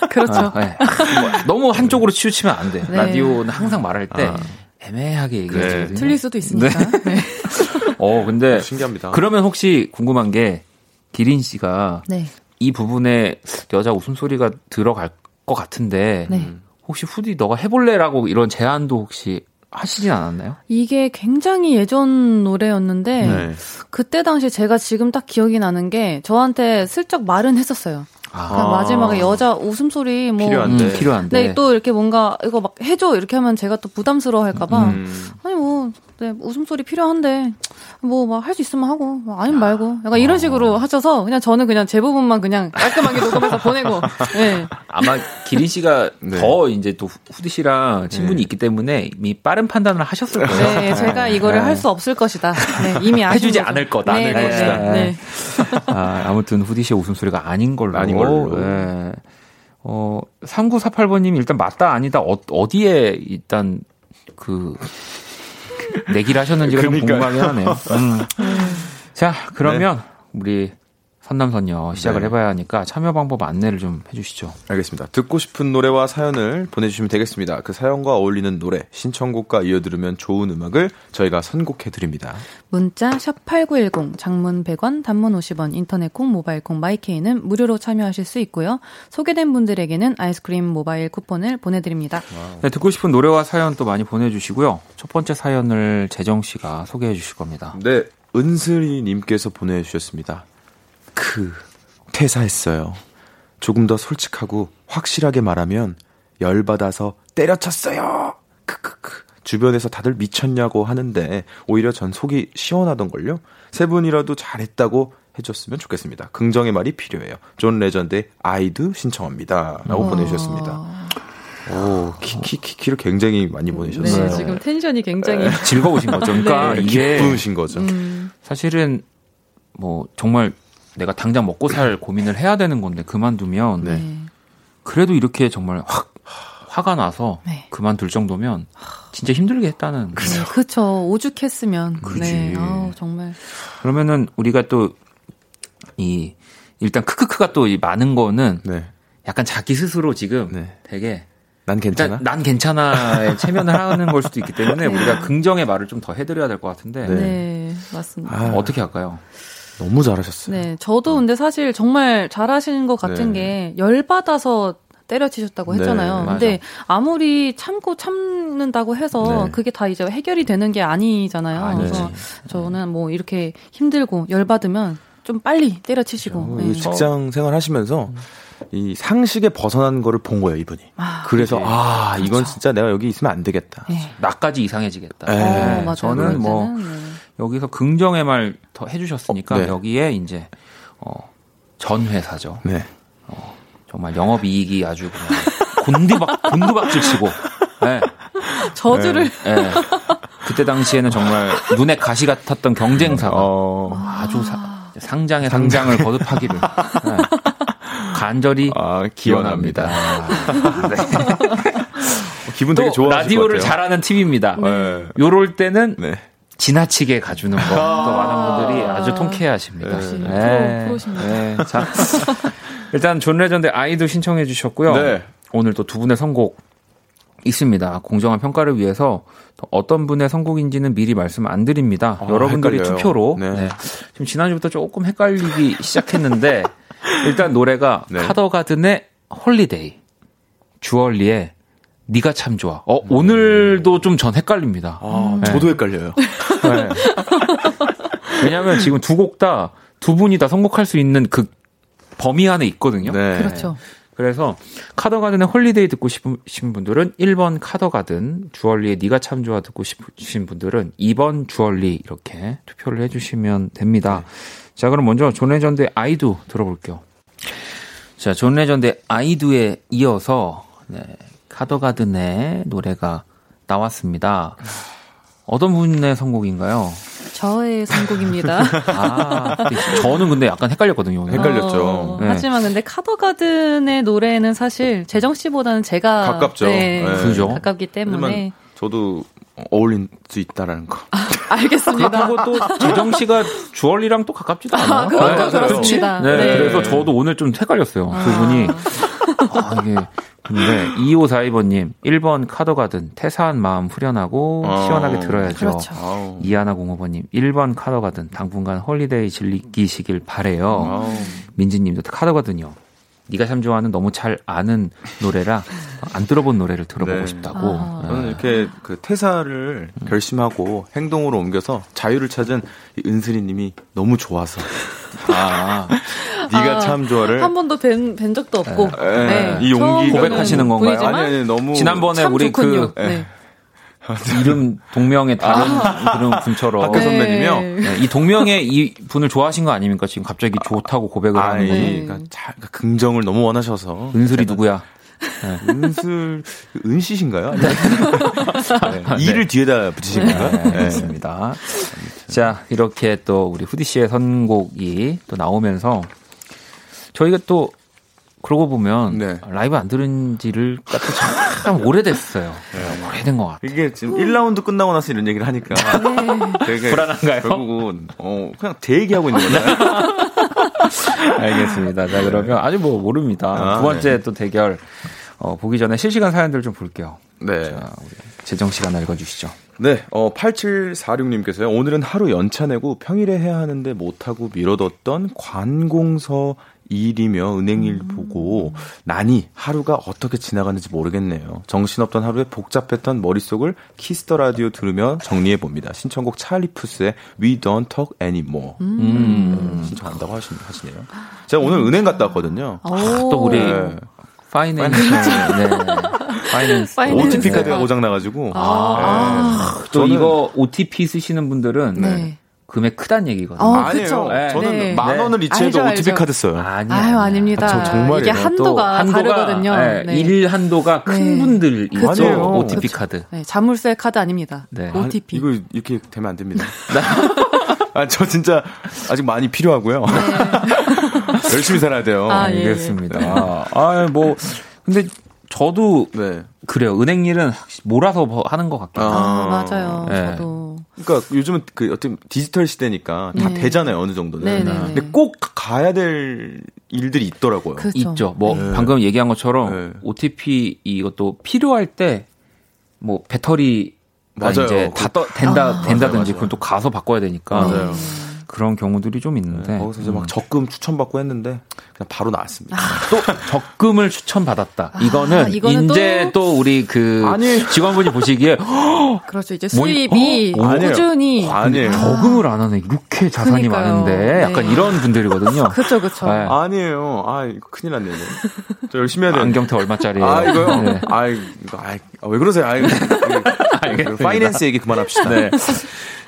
그렇죠. 아, 네. 뭐 너무 한쪽으로 치우치면 안 돼. 라디오는 항상 말할 때 아. 애매하게 얘기하거든요. 네. 틀릴 수도 있으니까. 네. 어, 근데 신기합니다. 그러면 혹시 궁금한 게 기린 씨가 네. 이 부분에 여자 웃음소리가 들어갈 것 같은데 네. 혹시 후디 너가 해볼래라고 이런 제안도 혹시 하시진 않았나요? 이게 굉장히 예전 노래였는데 네. 그때 당시 제가 지금 딱 기억이 나는 게 저한테 슬쩍 말은 했었어요. 아. 마지막에 여자 웃음소리 뭐 필요한데. 음, 필요한데. 네, 또 이렇게 뭔가 이거 막 해줘 이렇게 하면 제가 또 부담스러워 할까봐 음. 아니 뭐 네, 웃음소리 필요한데 뭐 막 할 수 있으면 하고 뭐 아니면 말고 약간 이런 아. 식으로 하셔서 그냥 저는 그냥 제 부분만 그냥 깔끔하게 녹음해서 보내고 네. 아마 기린 씨가 네. 더 이제 또 후디 씨랑 친분이 네. 있기 때문에 이미 빠른 판단을 하셨을 거예요. 네, 제가 이거를 네. 할수 없을 것이다. 네, 이미 해주지 거죠. 않을 거다. 네, 않을 것이다. 네. 아, 아무튼 후디 씨의 웃음소리가 아닌 걸로. 아닌 걸로. 네. 어, 3948번님이 일단 맞다 아니다 어, 어디에 일단 그 내기를 하셨는지가 좀 궁금하긴 하네요. 음. 자, 그러면 네. 우리 선남선녀 시작을 네. 해봐야 하니까 참여 방법 안내를 좀 해주시죠. 알겠습니다. 듣고 싶은 노래와 사연을 보내주시면 되겠습니다. 그 사연과 어울리는 노래, 신청곡과 이어들으면 좋은 음악을 저희가 선곡해드립니다. 문자 샵8910, 장문 100원, 단문 50원, 인터넷 콩, 모바일 콩, 마이케이는 무료로 참여하실 수 있고요. 소개된 분들에게는 아이스크림 모바일 쿠폰을 보내드립니다. 네, 듣고 싶은 노래와 사연 또 많이 보내주시고요. 첫 번째 사연을 재정 씨가 소개해 주실 겁니다. 네, 은슬이님께서 보내주셨습니다. 크, 퇴사했어요. 조금 더 솔직하고 확실하게 말하면 열받아서 때려쳤어요. 크크크. 주변에서 다들 미쳤냐고 하는데 오히려 전 속이 시원하던걸요? 세 분이라도 잘했다고 해줬으면 좋겠습니다. 긍정의 말이 필요해요. 존 레전드의 I Do 신청합니다. 라고 와. 보내주셨습니다. 오, 키키키키를 굉장히 많이 보내셨어요. 네, 지금 텐션이 굉장히 네. 즐거우신 거죠. 그러니까 네. 이게 기쁘신 거죠. 음. 사실은 뭐 정말 내가 당장 먹고 살 고민을 해야 되는 건데 그만두면 네. 그래도 이렇게 정말 확 화가 나서 네. 그만둘 정도면 진짜 힘들게 했다는 네, 그렇죠. 오죽했으면 그지. 네. 아우, 정말 그러면은 우리가 또 이 일단 크크크가 또 이 많은 거는 네. 약간 자기 스스로 지금 네. 되게 난 괜찮아. 난 괜찮아에 체면을 하는 걸 수도 있기 때문에 네. 우리가 긍정의 말을 좀 더 해드려야 될 것 같은데. 네, 맞습니다. 아, 어떻게 할까요? 너무 잘하셨어요. 네, 저도 근데 사실 정말 잘하시는 것 같은 네. 게 열 받아서 때려치셨다고 네, 했잖아요. 네, 근데 아무리 참고 참는다고 해서 네. 그게 다 이제 해결이 되는 게 아니잖아요. 아, 그래서 저는 뭐 이렇게 힘들고 열 받으면 좀 빨리 때려치시고. 네. 직장 생활 하시면서 이 상식에 벗어난 거를 본 거예요, 이분이. 아, 그래서 네. 아, 그렇죠. 이건 진짜 내가 여기 있으면 안 되겠다. 네. 나까지 이상해지겠다. 네. 어, 저는 뭐 여기서 긍정의 말 더 해주셨으니까 네. 여기에 이제 어, 전 회사죠. 네. 어, 정말 영업 이익이 아주 그냥 곤두박 곤두박질 치고. 네. 저주를. 네. 네. 그때 당시에는 정말 눈에 가시 같았던 경쟁사가 어... 아주 사, 상장에 상장을 거듭하기를 네. 간절히 아, 기원합니다. 네. 기분 되게 좋아. 라디오를 잘하는 팀입니다. 네. 요럴 때는 네. 지나치게 가주는 거. 아~ 또 많은 분들이 아주 통쾌하십니다. 네. 네. 프로, 네. 자, 일단 존 레전드 I Do 신청해 주셨고요. 네. 오늘 또 두 분의 선곡 있습니다. 공정한 평가를 위해서 어떤 분의 선곡인지는 미리 말씀 안 드립니다. 아, 여러분들이 헷갈려요. 투표로 네. 네. 지금 지난주부터 조금 헷갈리기 시작했는데 일단 노래가 네. 카더가든의 Holiday, 주얼리의 네가 참 좋아. 어, 오늘도 좀 전 헷갈립니다. 아, 네. 저도 헷갈려요. 네. 왜냐하면 지금 두 곡 다 두 분이 다 선곡할 수 있는 그 범위 안에 있거든요. 네. 그렇죠. 그래서 카더가든의 Holiday 듣고 싶으신 분들은 1번 카더가든, 주얼리의 네가 참 좋아 듣고 싶으신 분들은 2번 주얼리 이렇게 투표를 해주시면 됩니다. 네. 자, 그럼 먼저 존 레전드의 I Do 들어볼게요. 자, 존 레전드의 I Do에 이어서 네, 카더가든의 노래가 나왔습니다. 어떤 분의 선곡인가요? 저의 선곡입니다. 아, 저는 근데 약간 헷갈렸거든요. 헷갈렸죠. 어, 네. 하지만 근데 카더가든의 노래는 사실 재정 씨보다는 제가 가깝죠. 네, 네. 그죠? 가깝기 때문에 저도 어울릴 수 있다라는 거. 아, 알겠습니다. 그렇다고 또 재정 씨가 주얼리랑 또 가깝지도 않아요. 아, 그것도 네, 그렇습니다. 네, 네. 그래서 저도 오늘 좀 헷갈렸어요. 아. 두 분이. 아, 이게 근데 2542번님 1번 카더가든 퇴사한 마음 후련하고 아, 시원하게 들어야죠. 그렇죠. 이하나공오번님 1번 카더가든 당분간 Holiday 즐기시길 바래요. 민지님도 카더가든요. 네가 참 좋아는 너무 잘 아는 노래라 안 들어본 노래를 들어보고 네. 싶다고. 아. 저는 이렇게 그 퇴사를 결심하고 행동으로 옮겨서 자유를 찾은 은슬이님이 너무 좋아서. 아, 네가 아, 참 좋아를 한 번도 뵌, 뵌 적도 없고 네. 네. 이 용기 고백하시는 건가요? 아니 아니 너무 지난번에 우리 그 네. 이름 동명의 다른 아. 그런 분처럼 학교 선배님이요. 네, 이 동명의 이 분을 좋아하신 거 아닙니까? 지금 갑자기 좋다고 고백을 아, 하는 거니. 예, 그러니까 자, 그러니까 긍정을 너무 원하셔서. 은슬이 누구야? 네. 은슬 은씨신가요? 네. 네. 이를 뒤에다 붙이신 건가요? 네, 알겠습니다. 자 이렇게 또 우리 후디 씨의 선곡이 또 나오면서 저희가 또 그러고 보면 네. 라이브 안 들은 지를 참 오래됐어요. 네. 오래된 것 같아요. 이게 지금 1라운드 끝나고 나서 이런 얘기를 하니까 네. 되게 불안한가요? 결국은 어, 그냥 대얘기하고 있는 거잖아요. 알겠습니다. 자 그러면 아주 뭐 모릅니다. 아, 두 번째 네. 또 대결 어, 보기 전에 실시간 사연들 좀 볼게요. 네. 자, 우리 재정 씨가 읽어주시죠. 네, 어, 8746님께서요. 오늘은 하루 연차 내고 평일에 해야 하는데 못하고 미뤄뒀던 관공서 일이며 은행일 음. 보고 나니 하루가 어떻게 지나가는지 모르겠네요. 정신없던 하루에 복잡했던 머릿속을 키스 더 라디오 들으며 정리해 봅니다. 신청곡 찰리 푸스의 We Don't Talk Anymore. 음. 네, 신청한다고 하시, 하시네요. 제가 오늘 은행 갔다 왔거든요. 아, 또 우리 네. Finance. 네. Finance. OTP 카드가 고장 나가지고. 아. 네. 또 이거 OTP 쓰시는 분들은 네. 금액 크단 얘기거든요. 어, 아니에요. 네. 저는 네. 만 원을 이체해도 알죠, OTP. 카드 써요. 아니, 아유, 아닙니다. 아, 정말 이게 한도가, 한도가 다르거든요. 네. 네. 일 한도가 큰 네. 분들 있죠. OTP 그쵸. 카드. 네, 자물쇠 카드 아닙니다. 네. OTP. 아, 이거 이렇게 되면 안 됩니다. 아, 저 진짜 아직 많이 필요하고요. 네. 열심히 살아야 돼요. 아, 예, 알겠습니다. 예. 아, 뭐 근데 저도 네. 그래요. 은행 일은 몰아서 하는 것 같긴 해요. 아, 맞아요. 네. 저도. 그러니까 요즘은 그 어떤 디지털 시대니까 다 네. 되잖아요 어느 정도는. 네네네. 네, 네. 근데 꼭 가야 될 일들이 있더라고요. 그렇죠. 있죠. 뭐 네. 방금 얘기한 것처럼 네. OTP 이것도 필요할 때 뭐 배터리 맞아요. 이제 다 떠, 된다 아, 된다든지 맞아요, 맞아요. 그럼 또 가서 바꿔야 되니까. 맞아요. 그런 경우들이 좀 있는데 네, 거기서 이제 막 음. 적금 추천받고 했는데 그냥 바로 나왔습니다. 아. 또 적금을 추천받았다. 아, 이거는 이제 또, 또, 우리 그 아니. 직원분이 보시기에 그렇죠. 이제 수입이 뭐, 어? 꾸준히 아니에요. 적금을 안 하네. 이렇게 자산이 그러니까요. 많은데 약간 네. 이런 분들이거든요. 그렇죠, 그렇죠. 네. 아니에요. 아 이거 큰일 났네요. 저 열심히 해야 돼요. 안경테 얼마짜리예요? 아 이거요? 네. 아 이거 아, 왜 그러세요? 아, 이거, 파이낸스 얘기 그만합시다. 네.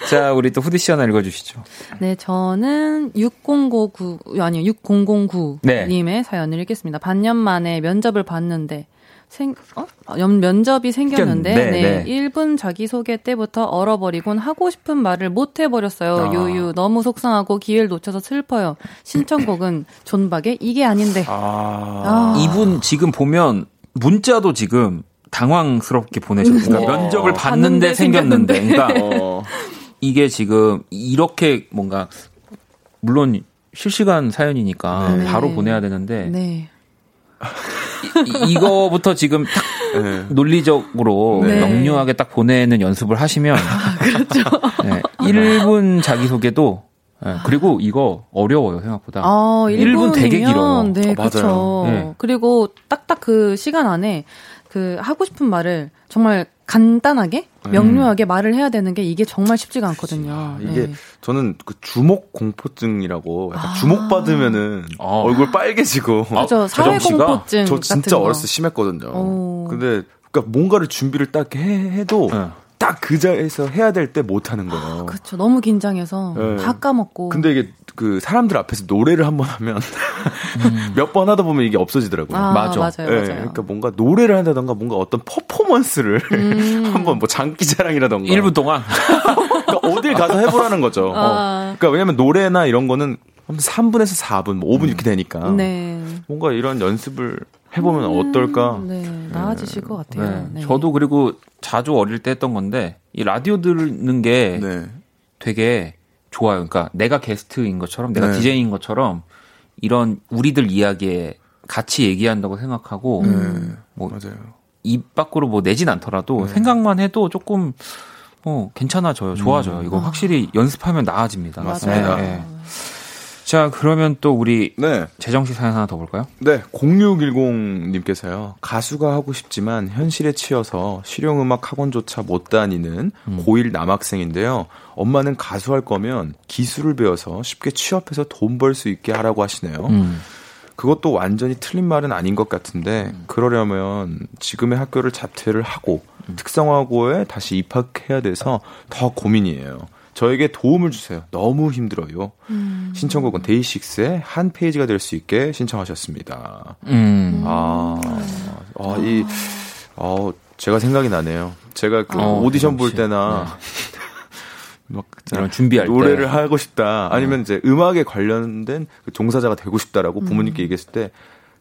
자, 우리 또 후디 씨 하나 읽어주시죠. 네, 저는 6009, 아니요, 6009님의 네. 사연을 읽겠습니다. 반년 만에 면접을 봤는데, 생, 어? 연, 면접이 생겼는데, 네, 네. 네. 1분 자기소개 때부터 얼어버리곤 하고 싶은 말을 못 해버렸어요. 아. 유유. 너무 속상하고 기회를 놓쳐서 슬퍼요. 신청곡은 존박의 이게 아닌데. 아. 아. 이분 지금 보면 문자도 지금 당황스럽게 보내셨어요. 그러니까 면접을 봤는데, 생겼는데. 생겼는데. 그러니까 어. 이게 지금 이렇게 뭔가 물론 실시간 사연이니까 네. 바로 보내야 되는데 네. 이, 거부터 지금 딱 네. 논리적으로 네. 명료하게 딱 보내는 연습을 하시면 아, 그렇죠. 네, 1분 자기소개도 네, 그리고 이거 어려워요 생각보다. 아, 1분 되게 길어요. 네, 어, 그렇죠. 네. 그리고 딱딱 그 시간 안에 그 하고 싶은 말을 정말 간단하게 명료하게 음. 말을 해야 되는 게 이게 정말 쉽지가 않거든요. 아, 이게 네. 저는 그 주목 공포증이라고 약간 아. 주목 받으면은 어. 얼굴 빨개지고 그죠 사회 공포증 저 진짜 어렸을 때 심했거든요. 오. 근데 그러니까 뭔가를 준비를 딱 해, 해도 네. 딱 그 자리에서 해야 될 때 못 하는 거예요. 아, 그렇죠. 너무 긴장해서 네. 다 까먹고. 근데 이게 그 사람들 앞에서 노래를 한 번 하면 음. 몇번 하다 보면 이게 없어지더라고요. 아, 맞아. 맞아요, 네, 맞아요. 그러니까 뭔가 노래를 한다던가 뭔가 어떤 퍼포먼스를 음. 한번 뭐 장기자랑이라던가 1분 동안 그러니까 어딜 가서 해보라는 거죠. 아. 어. 그러니까 왜냐면 노래나 이런 거는 3분에서 4분, 뭐 5분 이렇게 되니까 네. 뭔가 이런 연습을 해보면 음, 어떨까? 네, 나아지실 것 같아요. 네. 네. 저도 그리고 자주 어릴 때 했던 건데 이 라디오 듣는 게 네. 되게 좋아요. 그러니까 내가 게스트인 것처럼 내가 네. DJ인 것처럼 이런 우리들 이야기에 같이 얘기한다고 생각하고 네. 뭐 맞아요. 입 밖으로 뭐 내진 않더라도 네. 생각만 해도 조금 어 괜찮아져요. 좋아져요. 음. 이거 확실히 연습하면 나아집니다. 맞습니다. 네. 자, 그러면 또 우리 네. 재정 씨 사연 하나 더 볼까요? 네, 0610님께서요. 가수가 하고 싶지만 현실에 치여서 실용음악 학원조차 못 다니는 음. 고1 남학생인데요. 엄마는 가수 할 거면 기술을 배워서 쉽게 취업해서 돈 벌 수 있게 하라고 하시네요. 음. 그것도 완전히 틀린 말은 아닌 것 같은데 음. 그러려면 지금의 학교를 자퇴를 하고 음. 특성화고에 다시 입학해야 돼서 더 고민이에요. 저에게 도움을 주세요. 너무 힘들어요. 음. 신청곡은 데이식스의 한 페이지가 될 수 있게 신청하셨습니다. 음. 아, 아, 이, 어, 제가 생각이 나네요. 제가 그 어, 오디션 볼 때나 네. 막 이런 준비할 노래를 때. 하고 싶다 아니면 네. 이제 음악에 관련된 그 종사자가 되고 싶다라고 음. 부모님께 얘기했을 때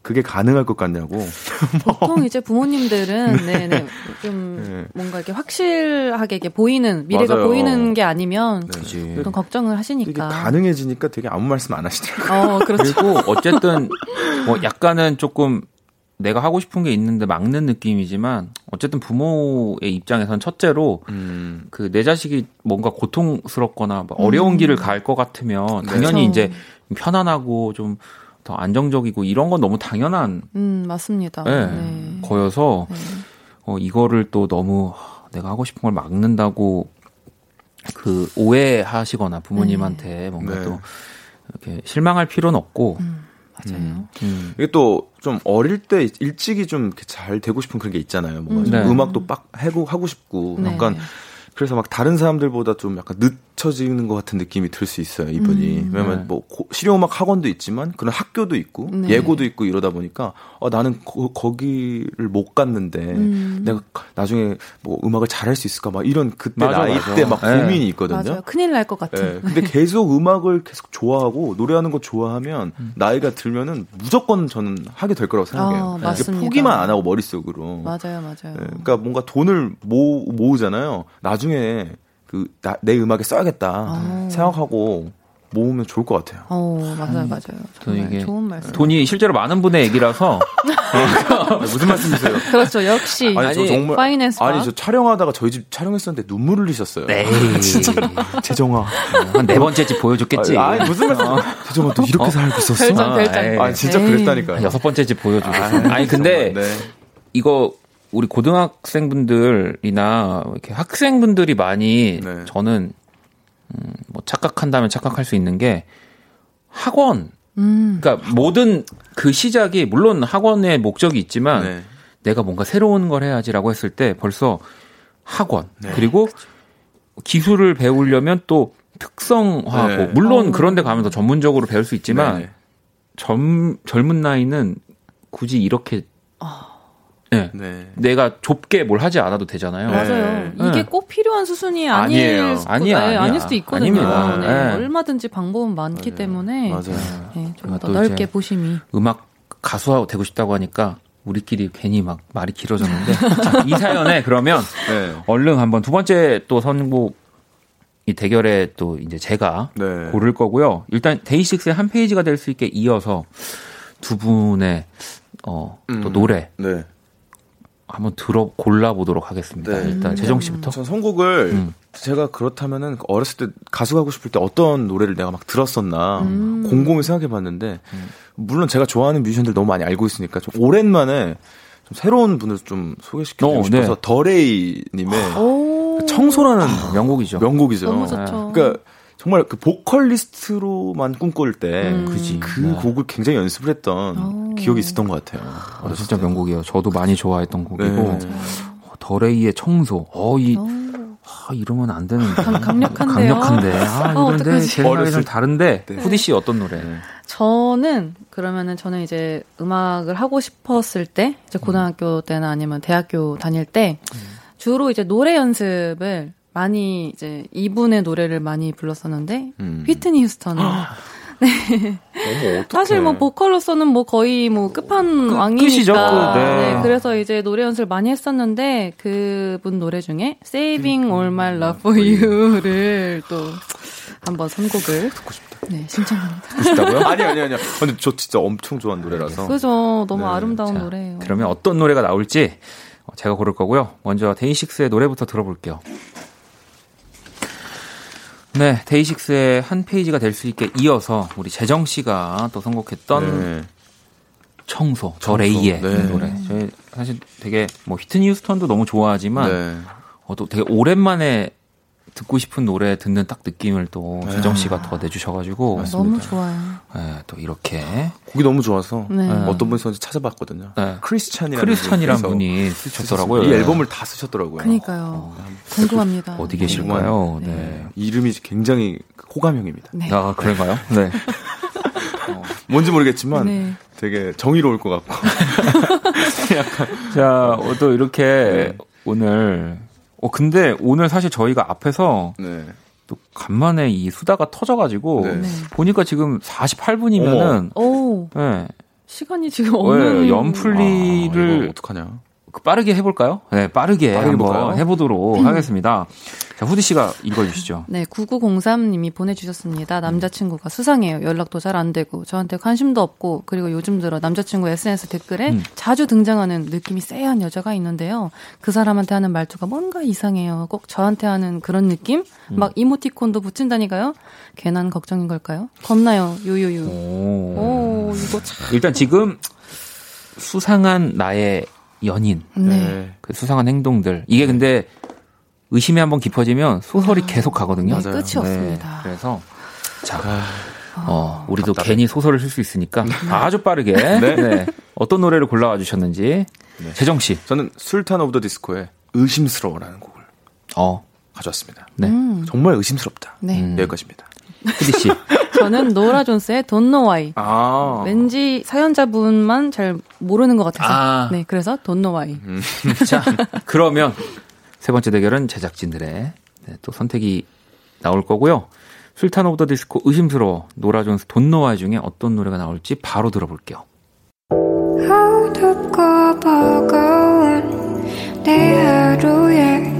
그게 가능할 것 같냐고. 보통 이제 부모님들은 네. 네, 좀 네. 뭔가 이렇게 확실하게 이렇게 보이는 미래가 맞아요. 보이는 게 아니면 네. 보통 걱정을 하시니까. 가능해지니까 되게 아무 말씀 안 하시더라고요. 어, 그렇죠. 그리고 어쨌든 뭐 약간은 조금 내가 하고 싶은 게 있는데 막는 느낌이지만 어쨌든 부모의 입장에선 첫째로 음. 그내 자식이 뭔가 고통스럽거나 뭐 어려운 음. 길을 갈 것 같으면 당연히 그렇죠. 이제 편안하고 좀 더 안정적이고 이런 건 너무 당연한 음 맞습니다. 네, 네. 거여서 네. 어 이거를 또 너무 내가 하고 싶은 걸 막는다고 그 오해하시거나 부모님한테 네. 뭔가 네. 또 이렇게 실망할 필요는 없고 음. 맞아요. 음. 음. 이게 또 좀 어릴 때 일찍이 좀 잘 되고 싶은 그런 게 있잖아요. 뭔가 음. 네. 음악도 빡 하고 하고 싶고 네. 약간 그래서 막 다른 사람들보다 좀 약간 늦 춰지는 것 같은 느낌이 들 수 있어요, 이분이. 음, 왜냐면 네. 뭐 실용음악 학원도 있지만 그런 학교도 있고 네. 예고도 있고 이러다 보니까 어 나는 거, 기를 못 갔는데 음. 내가 나중에 뭐 음악을 잘할 수 있을까 막 이런 그때 맞아, 나이 때 막 고민이 있거든요. 맞아요. 큰일 날 것 같은. 네. 근데 계속 음악을 계속 좋아하고 노래하는 거 좋아하면 음. 나이가 들면은 무조건 저는 하게 될 거라고 생각해요. 어, 맞습니다. 포기만 안 하고 머릿속으로. 맞아요, 맞아요. 네. 그러니까 뭔가 돈을 모, 모으잖아요. 나중에 그 내 음악에 써야겠다 아. 생각하고 모으면 좋을 것 같아요. 어, 맞아요, 맞아요. 정말 이게 좋은 말씀. 돈이 실제로 많은 분의 얘기라서 무슨 말씀이세요? 그렇죠, 역시. 아니, 저 정말 파이낸스 아니 저 촬영하다가 저희 집 촬영했었는데 눈물 흘리셨어요. 네, 진짜. 재정아. 한 네 번째 집 보여줬겠지. 아니, 무슨 말씀? 어. 재정아, 너 이렇게 어? 살고 있었어? 별장, 별장. 아, 진짜 그랬다니까. 여섯 번째 집 보여주셨어. 아, 아니, 근데 네. 이거 우리 고등학생분들이나 이렇게 학생분들이 많이 네. 저는 음, 뭐 착각한다면 착각할 수 있는 게 학원. 음. 그러니까 모든 그 시작이 물론 학원의 목적이 있지만 네. 내가 뭔가 새로운 걸 해야지라고 했을 때 벌써 학원 네. 그리고 기술을 배우려면 또 특성화하고 네. 물론 어. 그런 데 가면 더 전문적으로 배울 수 있지만 네. 젊, 젊은 나이는 굳이 이렇게 어. 네. 네. 내가 좁게 뭘 하지 않아도 되잖아요. 맞아요. 네. 이게 꼭 필요한 수순이 아닐 아니에요. 수도, 아니야, 네, 아닐 수도 있거든요. 네. 네. 얼마든지 방법은 많기 때문에 맞아요. 네, 좀더 넓게 보심이. 음악 가수하고 되고 싶다고 하니까 우리끼리 괜히 막 말이 길어졌는데 이 사연에 그러면 네. 얼른 한번 두 번째 또 선곡 이 대결에 또 이제 제가 네. 고를 거고요. 일단 데이식스의 한 페이지가 될 수 있게 이어서 두 분의 어, 또 음. 노래 네. 한번 들어 골라보도록 하겠습니다. 네. 일단 재정 씨부터. 전 선곡을 음. 제가 그렇다면은 어렸을 때 가수 가고 싶을 때 어떤 노래를 내가 막 들었었나 음. 곰곰이 생각해봤는데 음. 물론 제가 좋아하는 뮤지션들 너무 많이 알고 있으니까 좀 오랜만에 좀 새로운 분을 좀 소개시켜드리고 어, 싶어서 네. 더레이님의 그 청소라는 명곡이죠. 명곡이죠. 너무 좋죠. 그러니까 정말 그 보컬리스트로만 꿈꿀 때 음. 그지 그 네. 곡을 굉장히 연습을 했던 오. 기억이 있었던 것 같아요. 아, 진짜 명곡이에요. 저도 많이 좋아했던 곡이고 네. 어, 더레이의 청소. 어이 아, 이러면 안 되는데. 강, 력한데요 강력한데. 아, 어, 이런데 제 생각이 좀 다른데. 네. 후디 씨 어떤 노래? 저는 그러면은 저는 이제 음악을 하고 싶었을 때, 이제 고등학교 때나 아니면 대학교 다닐 때 음. 주로 이제 노래 연습을 많이 이제 이분의 노래를 많이 불렀었는데 음. 휘트니 휴스턴은 네. 사실 뭐 보컬로서는 뭐 거의 뭐 끝판 그, 왕이니까. 그, 네. 네. 그래서 이제 노래 연습을 많이 했었는데 그분 노래 중에 Saving All My Love For You를 또 한번 선곡을 듣고 싶다. 네, 신청합니다. 듣고 싶다고요? 아니 아니 아니요. 근데 저 진짜 엄청 좋아하는 노래라서. 그죠. 너무 네. 아름다운 자, 노래예요. 그러면 어떤 노래가 나올지 제가 고를 거고요. 먼저 데이식스의 노래부터 들어볼게요. 네, 데이식스의 한 페이지가 될 수 있게 이어서 우리 재정 씨가 또 선곡했던 네. 청소, 저 레이의 네. 노래. 저희 사실 되게 뭐 히트니 휴스턴도 너무 좋아하지만 네. 어, 또 되게 오랜만에 듣고 싶은 노래 듣는 딱 느낌을 또 네. 재정 씨가 더 내주셔가지고 맞습니다. 너무 좋아요. 네, 또 이렇게 곡이 너무 좋아서 네. 어떤 분이 썼는지 찾아봤거든요. 네. 크리스찬이라는 크리스찬이란 분이 쓰셨더라고요. 이 앨범을 다 쓰셨더라고요. 그러니까요. 어, 궁금합니다. 어디 계실까요? 네. 네. 이름이 굉장히 호감형입니다. 네. 아 그런가요? 네. 어, 뭔지 모르겠지만 네. 되게 정의로울 것 같고. 약간 자, 또 이렇게 오늘 어 근데 오늘 사실 저희가 앞에서 네. 또 간만에 이 수다가 터져가지고 네. 네. 보니까 지금 48분이면은 오. 네. 시간이 지금 없는 네, 연플리를 아, 어떡하냐? 그 빠르게 해볼까요? 네, 빠르게, 빠르게 한번 볼까요? 해보도록 음. 하겠습니다. 자, 후디 씨가 읽어주시죠. 네, 9903님이 보내주셨습니다. 남자친구가 수상해요. 연락도 잘 안 되고, 저한테 관심도 없고, 그리고 요즘 들어 남자친구 SNS 댓글에 음. 자주 등장하는 느낌이 쎄한 여자가 있는데요. 그 사람한테 하는 말투가 뭔가 이상해요. 꼭 저한테 하는 그런 느낌? 음. 막 이모티콘도 붙인다니까요? 괜한 걱정인 걸까요? 겁나요, 유유유. 오, 오 이거 참. 일단 지금 수상한 나의 연인, 네. 그 수상한 행동들. 이게 근데 의심이 한번 깊어지면 소설이 아, 계속 가거든요. 네, 끝이 네. 없습니다. 그래서 자, 아, 어, 우리도 답답해. 괜히 소설을 쓸 수 있으니까 네. 아주 빠르게 네. 네. 어떤 노래를 골라와 주셨는지 네. 재정 씨. 저는 술탄 오브 더 디스코의 의심스러워라는 곡을 어 가져왔습니다. 네. 음. 정말 의심스럽다. 네. 음. 여기까지입니다. 후디 씨. 저는 노라 존스의 Don't Know Why. 아. 왠지 사연자분만 잘 모르는 것 같아서. 아. 네, 그래서 Don't Know Why. 음. 자, 그러면 세 번째 대결은 제작진들의 네, 또 선택이 나올 거고요. 술탄 오브 더 디스코 의심스러워 노라 존스 Don't Know Why 중에 어떤 노래가 나올지 바로 들어볼게요. 어둡고 버거운 내 하루에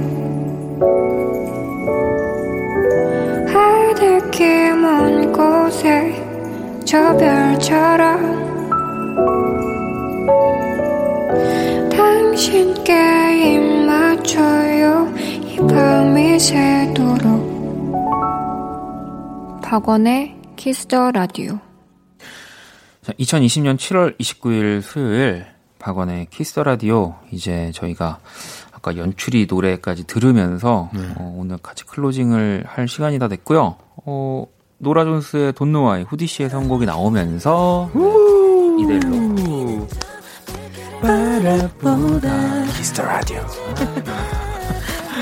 하늘길 먼 곳에 저 별처럼 당신께 입 맞춰요. 이 밤이 새도록. 박원의 Kiss the 라디오 2020년 7월 29일 수요일 박원의 Kiss the Radio 이제 저희가 아까 연출이 노래까지 들으면서 네. 어, 오늘 같이 클로징을 할 시간이 다 됐고요. 어, 노라 존스의 Don't Know Why 후디 씨의 선곡이 나오면서 네, 이대로 바라보다 Kiss the Radio.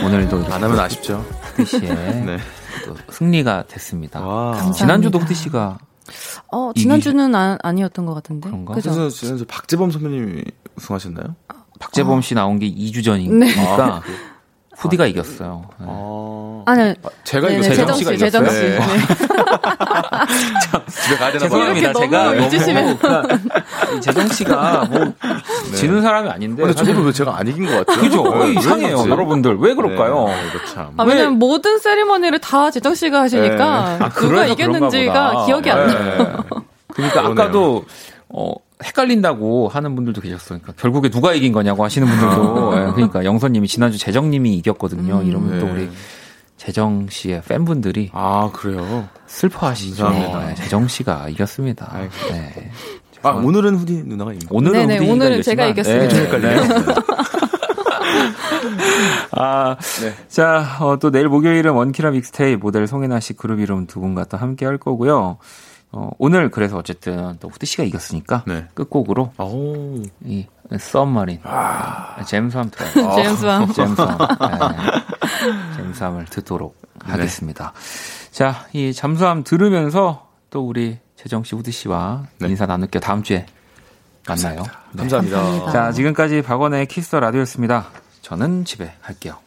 오늘도 안 하면 아쉽죠. 후디 씨의 네. 승리가 됐습니다. 지난주도 후디 씨가 어 지난주는 아, 아니었던 것 같은데. 그런가? 그래서 지난주 박재범 선배님이 우승하셨나요? 박재범 씨 나온 게 2주 전이니까 네. 아, 후디가 아, 이겼어요. 네. 아, 아니, 제가 네, 이겼어요. 재정 씨, 재정 씨. 네. 집에 가야 되나 죄송합니다. 제가 너무 그러니까 재정 씨가 뭐 네. 지는 사람이 아닌데. 근데 저도 왜 제가 안 이긴 것 같아요? 그죠? 네, 이상해요, 여러분들. 왜 그럴까요? 네, 참. 아, 왜냐면 모든 세리머니를 다 재정 씨가 하시니까 네. 아, 누가 이겼는지가 기억이 안 나요. 그러니까 아까도 어 헷갈린다고 하는 분들도 계셨어요. 그러니까 결국에 누가 이긴 거냐고 하시는 분들도. 네, 그러니까 영선님이 지난주 재정님이 이겼거든요. 음, 이러면 네. 또 우리 재정 씨의 팬분들이 아 그래요 슬퍼하시죠. 네, 재정 씨가 이겼습니다. 네. 아 오늘은 후디 누나가 이긴 오늘은 네네, 후디 오늘은 제가 이겼습니다. 네, 네. 아, 네. 자, 어, 또 내일 목요일은 원키라 믹스테이 모델 송혜나 씨 그룹 이름 두 분과 또 함께 할 거고요. 어, 오늘 그래서 어쨌든 또 후드 씨가 이겼으니까 네. 끝곡으로 오. 이 썸머린 아. 제임스함 들어요. 제임스함. 제임스함. 네. 제임스함을 듣도록 네. 하겠습니다. 자, 이 잠수함 들으면서 또 우리 재정 씨, 후드 씨와 네. 인사 나눌게요. 다음 주에 만나요. 감사합니다. 네. 감사합니다. 자, 지금까지 박원의 키스 라디오였습니다. 저는 집에 갈게요.